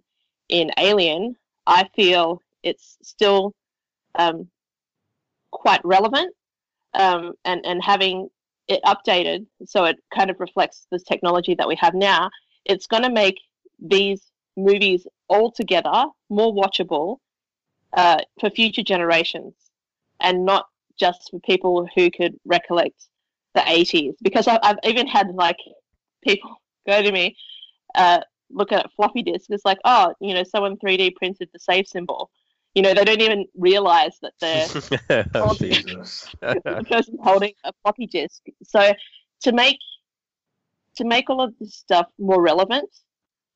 in Alien, I feel it's still um, quite relevant um, and and having it updated so it kind of reflects this technology that we have now. It's going to make these movies altogether more watchable uh, for future generations and not just for people who could recollect the 80s because I, have even had like people go to me uh, look at floppy disk it's like oh you know someone 3d printed the save symbol you know they don't even realize that they're oh, the person holding a floppy disk so to make to make all of this stuff more relevant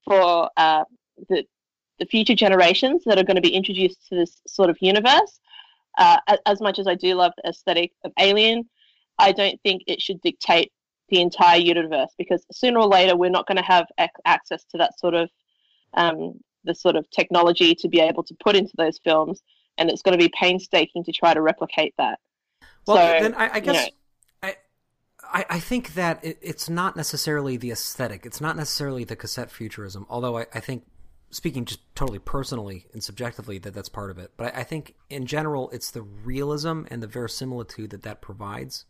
for uh, the the future generations that are going to be introduced to this sort of universe. Uh, as much as I do love the aesthetic of Alien, I don't think it should dictate the entire universe because sooner or later we're not going to have ac- access to that sort of um, the sort of technology to be able to put into those films, and it's going to be painstaking to try to replicate that. Well, so, then I, I guess. You know, I, I think that it, it's not necessarily the aesthetic. It's not necessarily the cassette futurism. Although I, I think, speaking just totally personally and subjectively, that that's part of it. But I, I think in general, it's the realism and the verisimilitude that that provides.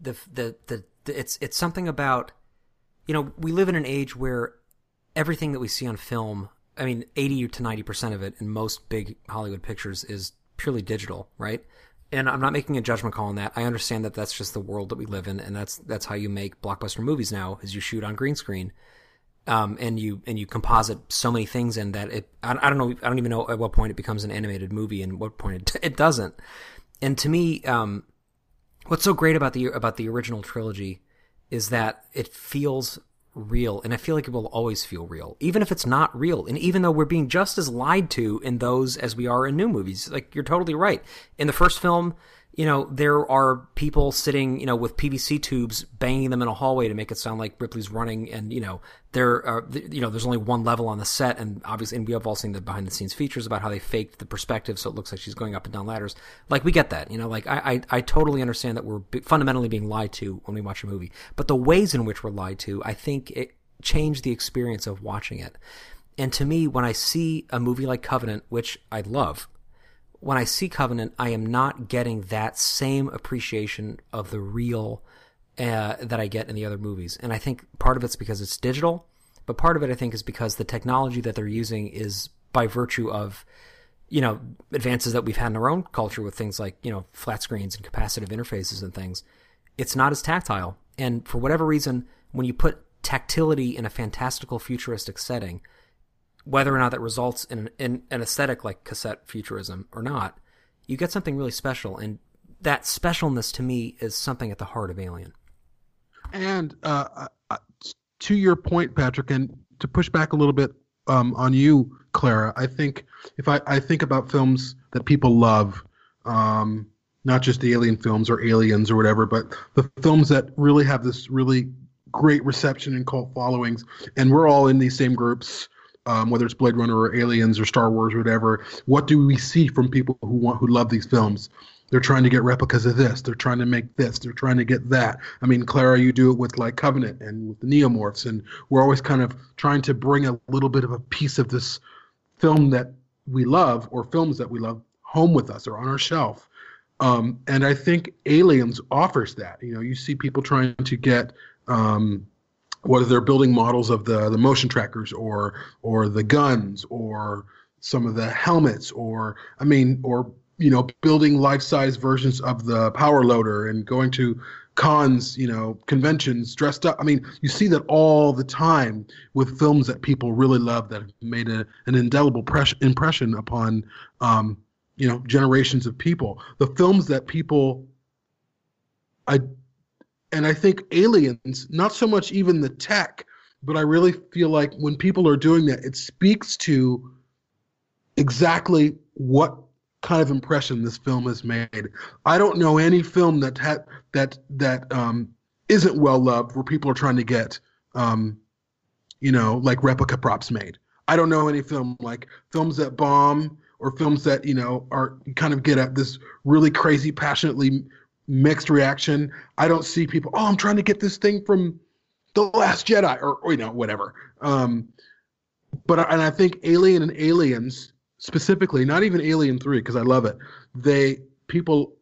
The, the the the it's it's something about, you know, we live in an age where everything that we see on film, I mean, eighty to ninety percent of it in most big Hollywood pictures is purely digital, right? and I'm not making a judgment call on that. I understand that that's just the world that we live in, and that's that's how you make blockbuster movies now. Is you shoot on green screen, um, and you and you composite so many things in that it. I, I, don't know. I don't even know at what point it becomes an animated movie and what point it, it doesn't. And to me, um, what's so great about the about the original trilogy is that it feels real and i feel like it will always feel real even if it's not real. And even though we're being just as lied to in those as we are in new movies like you're totally right. In the first film you know there are people sitting you know with pvc tubes banging them in a hallway to make it sound like ripley's running and you know there are you know there's only one level on the set and obviously and we have all seen the behind the scenes features about how they faked the perspective so it looks like she's going up and down ladders. Like we get that you know like i i, I totally understand that we're fundamentally being lied to when we watch a movie but the ways in which we're lied to i think it changed the experience of watching it. And to me when i see a movie like covenant which i love when I see Covenant, I am not getting that same appreciation of the real uh, that I get in the other movies. And I think part of it's because it's digital, but part of it I think is because the technology that they're using is by virtue of you know advances that we've had in our own culture with things like you know flat screens and capacitive interfaces and things. It's not as tactile, and for whatever reason, when you put tactility in a fantastical futuristic setting, whether or not that results in an, in an aesthetic like cassette futurism or not, you get something really special. And that specialness to me is something at the heart of Alien. And uh, to your point, Patrick, and to push back a little bit um, on you, Clara, I think if I, I think about films that people love, um, not just the Alien films or Aliens or whatever, but the films that really have this really great reception and cult followings, and we're all in these same groups um, whether it's Blade Runner or Aliens or Star Wars or whatever, what do we see from people who want who love these films? They're trying to get replicas of this. They're trying to make this. They're trying to get that. I mean, Clara, you do it with like Covenant and with the Neomorphs, and we're always kind of trying to bring a little bit of a piece of this film that we love or films that we love home with us or on our shelf. Um, and I think Aliens offers that. You know, you see people trying to get um, whether they're building models of the the motion trackers or or the guns or some of the helmets or I mean or you know building life size versions of the power loader and going to cons you know conventions dressed up. I mean you see that all the time with films that people really love that have made a, an indelible pres- impression upon um, you know generations of people. The films that people i and I think aliens, not so much even the tech, but I really feel like when people are doing that, it speaks to exactly what kind of impression this film has made. I don't know any film that had that that um, isn't well loved where people are trying to get um, you know like replica props made. I don't know any film like films that bomb or films that you know are kind of get at this really crazy, passionately mixed reaction. I don't see people. Oh, I'm trying to get this thing from the Last Jedi or, or you know whatever. Um, but and I think Alien and Aliens specifically, not even Alien Three because I love it. They people,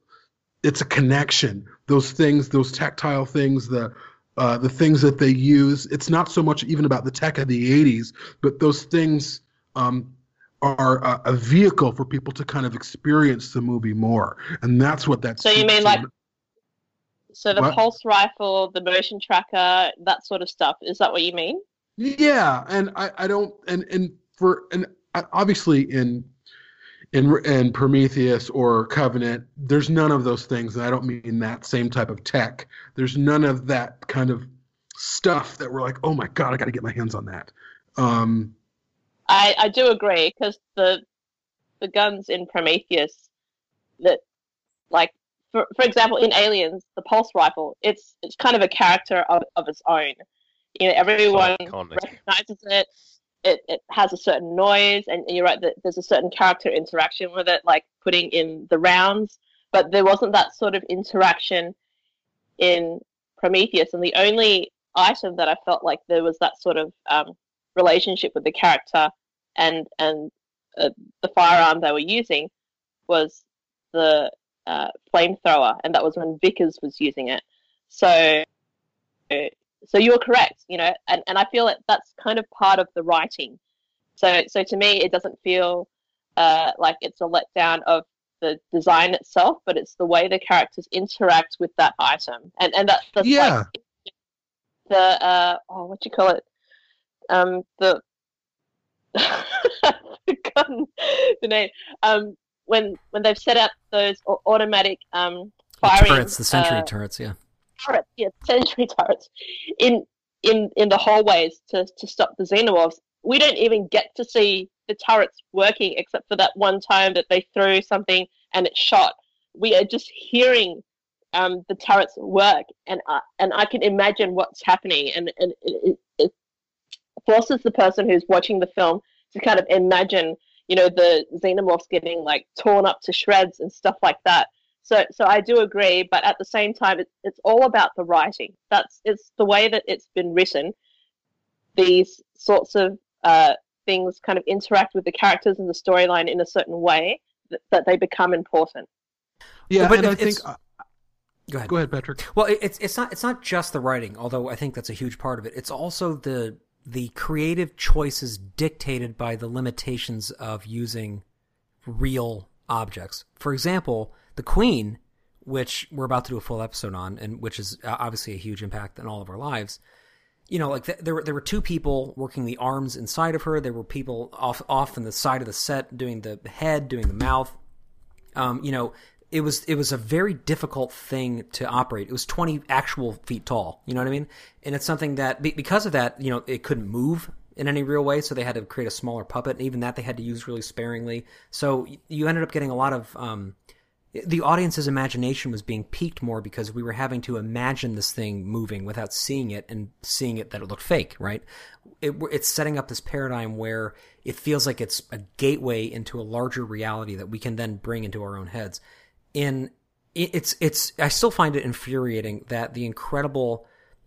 it's a connection. Those things, those tactile things, the uh, the things that they use. It's not so much even about the tech of the '80s, but those things um, are a, a, vehicle for people to kind of experience the movie more, and that's what that's. So you mean like, so the what? pulse rifle, the motion tracker, that sort of stuff? Is that what you mean? Yeah, and I, I don't and and for and obviously in in in Prometheus or Covenant, there's none of those things, and I don't mean that same type of tech. There's none of that kind of stuff that we're like, oh my god, I got to get my hands on that. Um, I I do agree because the the guns in Prometheus that like for for example in Aliens the pulse rifle it's it's kind of a character of, of its own. You know everyone recognizes it it, it has a certain noise, and, and you're right that there's a certain character interaction with it, like putting in the rounds. But there wasn't that sort of interaction in Prometheus, and the only item that I felt like there was that sort of um, relationship with the character and and uh, the firearm they were using was the uh, flamethrower, and that was when Vickers was using it. So so you're correct, you know, and, and I feel that that's kind of part of the writing. So so to me, it doesn't feel uh, like it's a letdown of the design itself, but it's the way the characters interact with that item, and and that, that's yeah. like the uh, oh what do you call it um the forgotten the name um when when they've set up those automatic um firing turrets, the sentry uh, turrets, yeah turrets, yeah, sentry turrets, in in in the hallways to to stop the xenomorphs. We don't even get to see the turrets working except for that one time that they threw something and it shot. We are just hearing um, the turrets work, and uh, and I can imagine what's happening, and and it, it forces the person who's watching the film to kind of imagine, you know, the xenomorphs getting like torn up to shreds and stuff like that. So, so I do agree, but at the same time, it's it's all about the writing. That's it's the way that it's been written. These sorts of uh, things kind of interact with the characters and the storyline in a certain way that, that they become important. Yeah, well, but I think. Uh, go ahead. Go ahead, Patrick. Well, it's it's not it's not just the writing, although I think that's a huge part of it. It's also the the creative choices dictated by the limitations of using real objects. For example, the Queen, which we're about to do a full episode on, and which is uh, obviously a huge impact in all of our lives. You know, like there were there were two people working the arms inside of her. There were people off off in the side of the set doing the head, doing the mouth. Um, you know, it was it was a very difficult thing to operate. It was 20 actual feet tall. You know what I mean? And it's something that because of that, you know, it couldn't move in any real way, so they had to create a smaller puppet. And even that they had to use really sparingly. So you ended up getting a lot of um, the audience's imagination was being piqued more because we were having to imagine this thing moving without seeing it and seeing it that it looked fake, right? It, it's setting up this paradigm where it feels like it's a gateway into a larger reality that we can then bring into our own heads. In it's it's I still find it infuriating that the incredible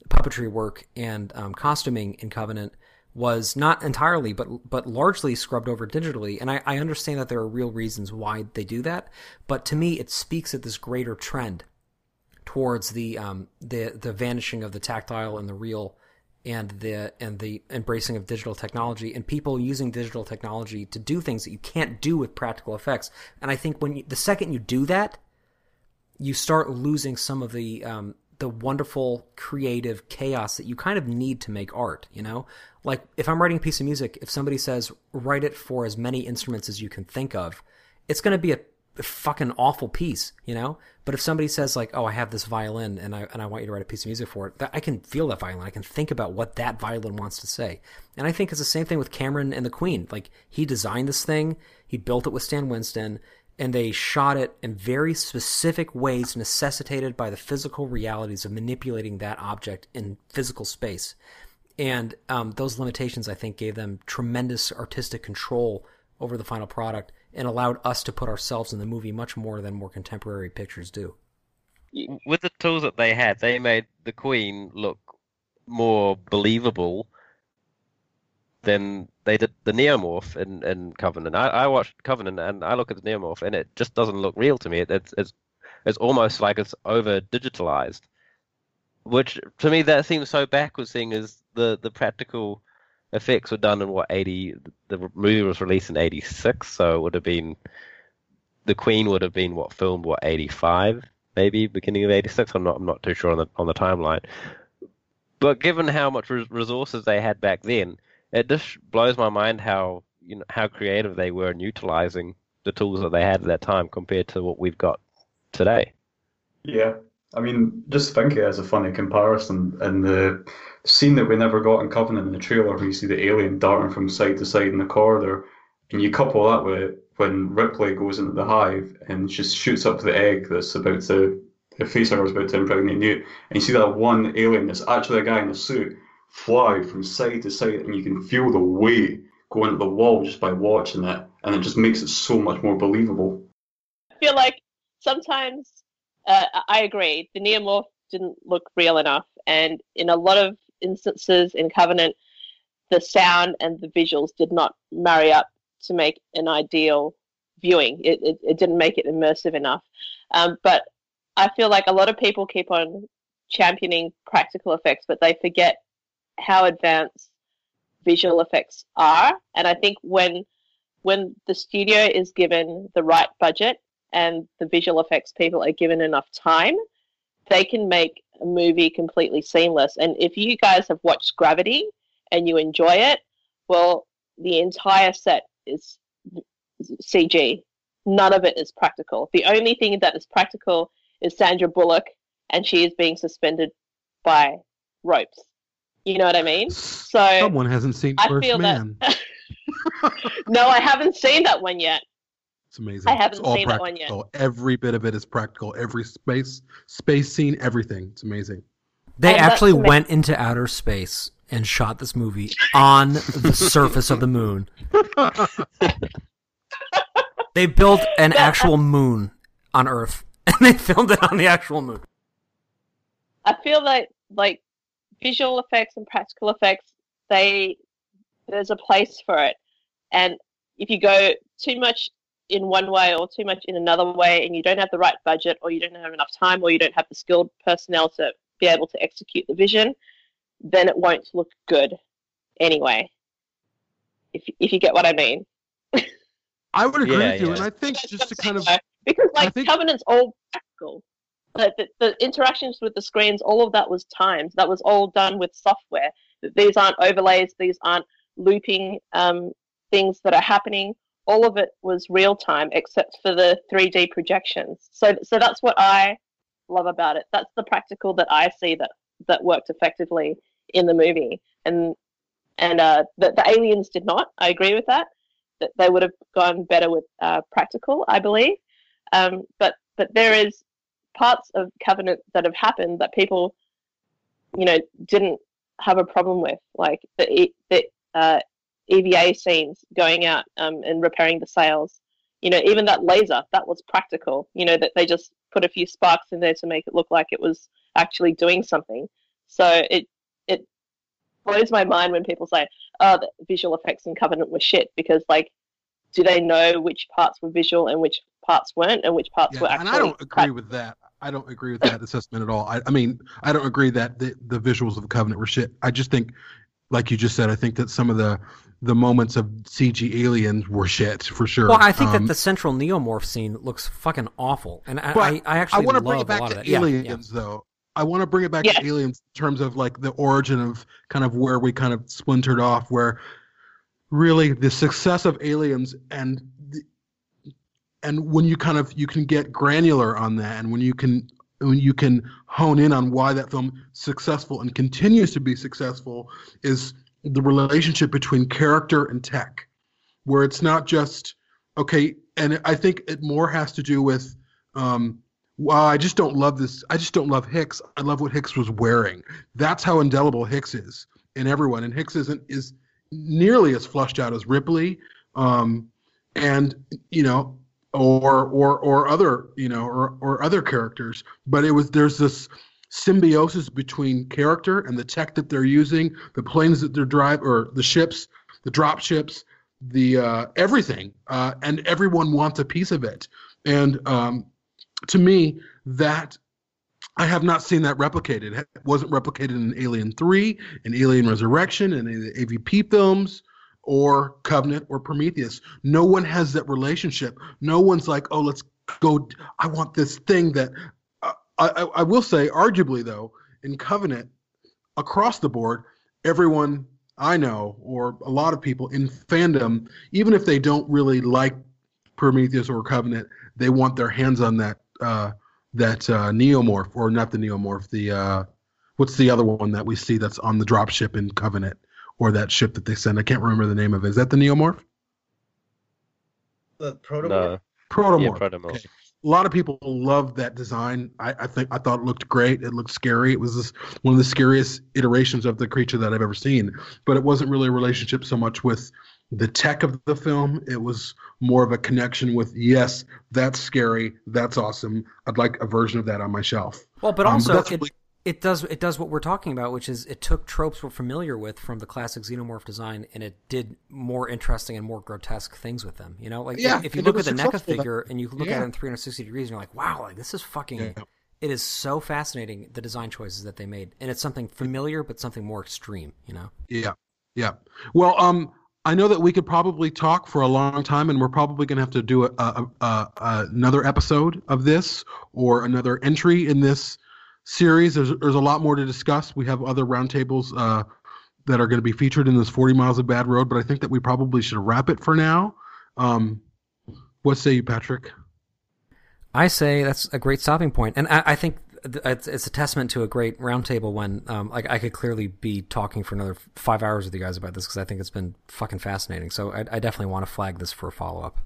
puppetry work and um, costuming in Covenant was not entirely, but but largely scrubbed over digitally. And I, I understand that there are real reasons why they do that, but to me, it speaks at this greater trend towards the um, the the vanishing of the tactile and the real, and the and the embracing of digital technology and people using digital technology to do things that you can't do with practical effects. And I think when you, the second you do that, you start losing some of the um, the wonderful creative chaos that you kind of need to make art, you know? Like if I'm writing a piece of music, if somebody says write it for as many instruments as you can think of, it's going to be a, a fucking awful piece, you know? But if somebody says like, "Oh, I have this violin and I and I want you to write a piece of music for it." That, I can feel that violin. I can think about what that violin wants to say. And I think it's the same thing with Cameron and the Queen. Like he designed this thing, he built it with Stan Winston, and they shot it in very specific ways necessitated by the physical realities of manipulating that object in physical space. and um, those limitations I think gave them tremendous artistic control over the final product and allowed us to put ourselves in the movie much more than more contemporary pictures do. With the tools that they had, they made the Queen look more believable than they did the Neomorph in, in Covenant. I, I watched Covenant and I look at the Neomorph and it just doesn't look real to me. It, it's it's it's almost like it's over digitalized, which to me that seems so backwards. Seeing as the the practical effects were done in what 80 the movie was released in 86 so it would have been the queen would have been what filmed what 85 maybe beginning of 86 i'm not i'm not too sure on the on the timeline. But given how much resources they had back then it just blows my mind how you know how creative they were in utilizing the tools that they had at that time compared to what we've got today. Yeah I mean, just think it as a funny comparison. And the scene that we never got in Covenant in the trailer, where you see the alien darting from side to side in the corridor, and you couple that with when Ripley goes into the hive and just shoots up the egg that's about to, the facehugger is about to impregnate Newt, and you see that one alien that's actually a guy in a suit fly from side to side, and you can feel the weight going at the wall just by watching it, and it just makes it so much more believable. I feel like sometimes uh, I agree. The neomorph didn't look real enough, and in a lot of instances in Covenant, the sound and the visuals did not marry up to make an ideal viewing. It, it, it didn't make it immersive enough. Um, but I feel like a lot of people keep on championing practical effects, but they forget how advanced visual effects are. And I think when when the studio is given the right budget and the visual effects people are given enough time, they can make a movie completely seamless. And if you guys have watched Gravity and you enjoy it, well, the entire set is CG. None of it is practical. The only thing that is practical is Sandra Bullock, and she is being suspended by ropes. You know what I mean? So someone hasn't seen I First feel Man. That... no, I haven't seen that one yet. It's amazing. I haven't it's all seen that one yet. Every bit of it is practical. Every space, space scene, everything. It's amazing. They And actually ama- went into outer space and shot this movie on the surface of the moon. They built an actual moon on Earth, and they filmed it on the actual moon. I feel like like visual effects and practical effects, they there's a place for it. And if you go too much in one way or too much in another way and you don't have the right budget or you don't have enough time or you don't have the skilled personnel to be able to execute the vision, then it won't look good anyway. If if you get what I mean. I would agree Yeah, with you, yeah. and I think just to kind of because like think- Covenant's all practical. Like the, the interactions with the screens, all of that was timed. That was all done with software. These aren't overlays. These aren't looping um, things that are happening. All of it was real time, except for the 3D projections. So, so that's what I love about it. That's the practical that I see that that worked effectively in the movie, and and uh, the, the aliens did not. I agree with that. That they would have gone better with uh, practical, I believe. Um, but but there is parts of Covenant that have happened that people, you know, didn't have a problem with, like the the uh, EVA scenes going out um, and repairing the sails. You know, even that laser that was practical. You know that they just put a few sparks in there to make it look like it was actually doing something. So it it blows my mind when people say, "Oh, the visual effects in Covenant were shit," because like, do they know which parts were visual and which parts weren't, and which parts Yeah, were and? I don't agree with that. I don't agree with that assessment at all. I, I mean, I don't agree that the, the visuals of Covenant were shit. I just think, like you just said, I think that some of the the moments of CG aliens were shit for sure. Well, I think Um, that the central neomorph scene looks fucking awful, and I, but I, I actually want to bring it back to of that. Yeah, yeah. aliens, though. I want to bring it back Yes. to aliens in terms of like the origin of kind of where we kind of splintered off, where really the success of aliens and the, and when you kind of you can get granular on that, and when you can when you can hone in on why that film successful and continues to be successful is the relationship between character and tech where it's not just okay and i think it more has to do with um wow i just don't love this i just don't love hicks i love what hicks was wearing. That's how indelible hicks is in everyone, and Hicks isn't is nearly as flushed out as Ripley, um, and you know, or or or other you know or or other characters. But it was there's this symbiosis between character and the tech that they're using, the planes that they're drive or the ships, the drop ships, the uh, everything, uh, and everyone wants a piece of it. And um, to me, that I have not seen that replicated. It wasn't replicated in Alien Three, in Alien Resurrection, in the AVP films. Or Covenant or Prometheus. No one has that relationship. No one's like, oh, let's go. I want this thing that I, I, will say, arguably though, in Covenant, across the board, everyone I know, or a lot of people in fandom, even if they don't really like Prometheus or Covenant, they want their hands on that uh, that uh, neomorph, or not the neomorph, the uh, what's the other one that we see that's on the dropship in Covenant, or that ship that they send? I can't remember the name of it. Is that the neomorph? The protomorph. No. Protomorph. Yeah, protomorph. Okay. A lot of people love that design. I, I think I thought it looked great. It looked scary. It was this, one of the scariest iterations of the creature that I've ever seen. But it wasn't really a relationship so much with the tech of the film. It was more of a connection with yes, that's scary. That's awesome. I'd like a version of that on my shelf. Well, but Um, also that's it, really- it does it does what we're talking about, which is it took tropes we're familiar with from the classic xenomorph design, and it did more interesting and more grotesque things with them. You know, like Yeah, if you look at the NECA figure and you look at Yeah. it in 360 degrees, and you're like, wow, like this is fucking. Yeah. It is so fascinating the design choices that they made, and it's something familiar but something more extreme. You know. Yeah, yeah. Well, um, I know that we could probably talk for a long time, and we're probably going to have to do a, a, a, a, another episode of this or another entry in this series. There's there's a lot more to discuss. We have other roundtables uh, that are going to be featured in this 40 miles of bad road, but I think that we probably should wrap it for now. Um, what say you, Patrick? I say that's a great stopping point, and I, I think it's, it's a testament to a great roundtable. When um, like I could clearly be talking for another five hours with you guys about this because I think it's been fucking fascinating. So I, I definitely want to flag this for a follow up.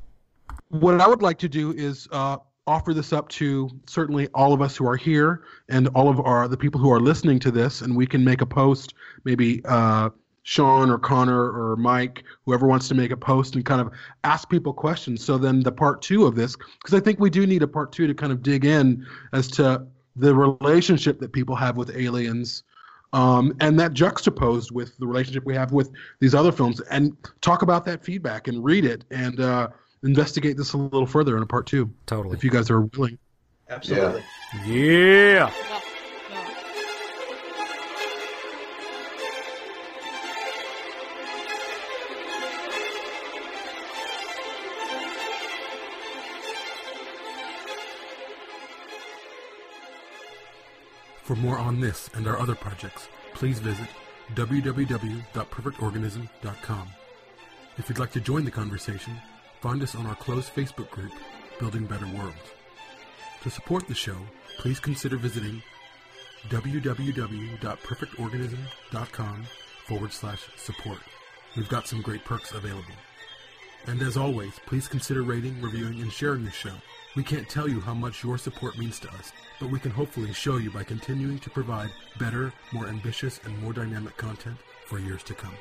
what I would like to do is uh, offer this up to certainly all of us who are here and all of our the people who are listening to this, and we can make a post. Maybe uh, Sean or Connor or Mike, whoever wants to make a post and kind of ask people questions. So then the part two of this, because I think we do need a part two to kind of dig in as to the relationship that people have with aliens. Um, and that juxtaposed with the relationship we have with these other films, and talk about that feedback and read it and uh, investigate this a little further in a part two. Totally. If you guys are willing. Absolutely. Yeah. For more on this and our other projects, please visit www.perfectorganism.com. If you'd like to join the conversation, find us on our closed Facebook group, Building Better Worlds. To support the show, please consider visiting www.perfectorganism.com forward slash support. We've got some great perks available. And as always, please consider rating, reviewing, and sharing the show. We can't tell you how much your support means to us, but we can hopefully show you by continuing to provide better, more ambitious, and more dynamic content for years to come.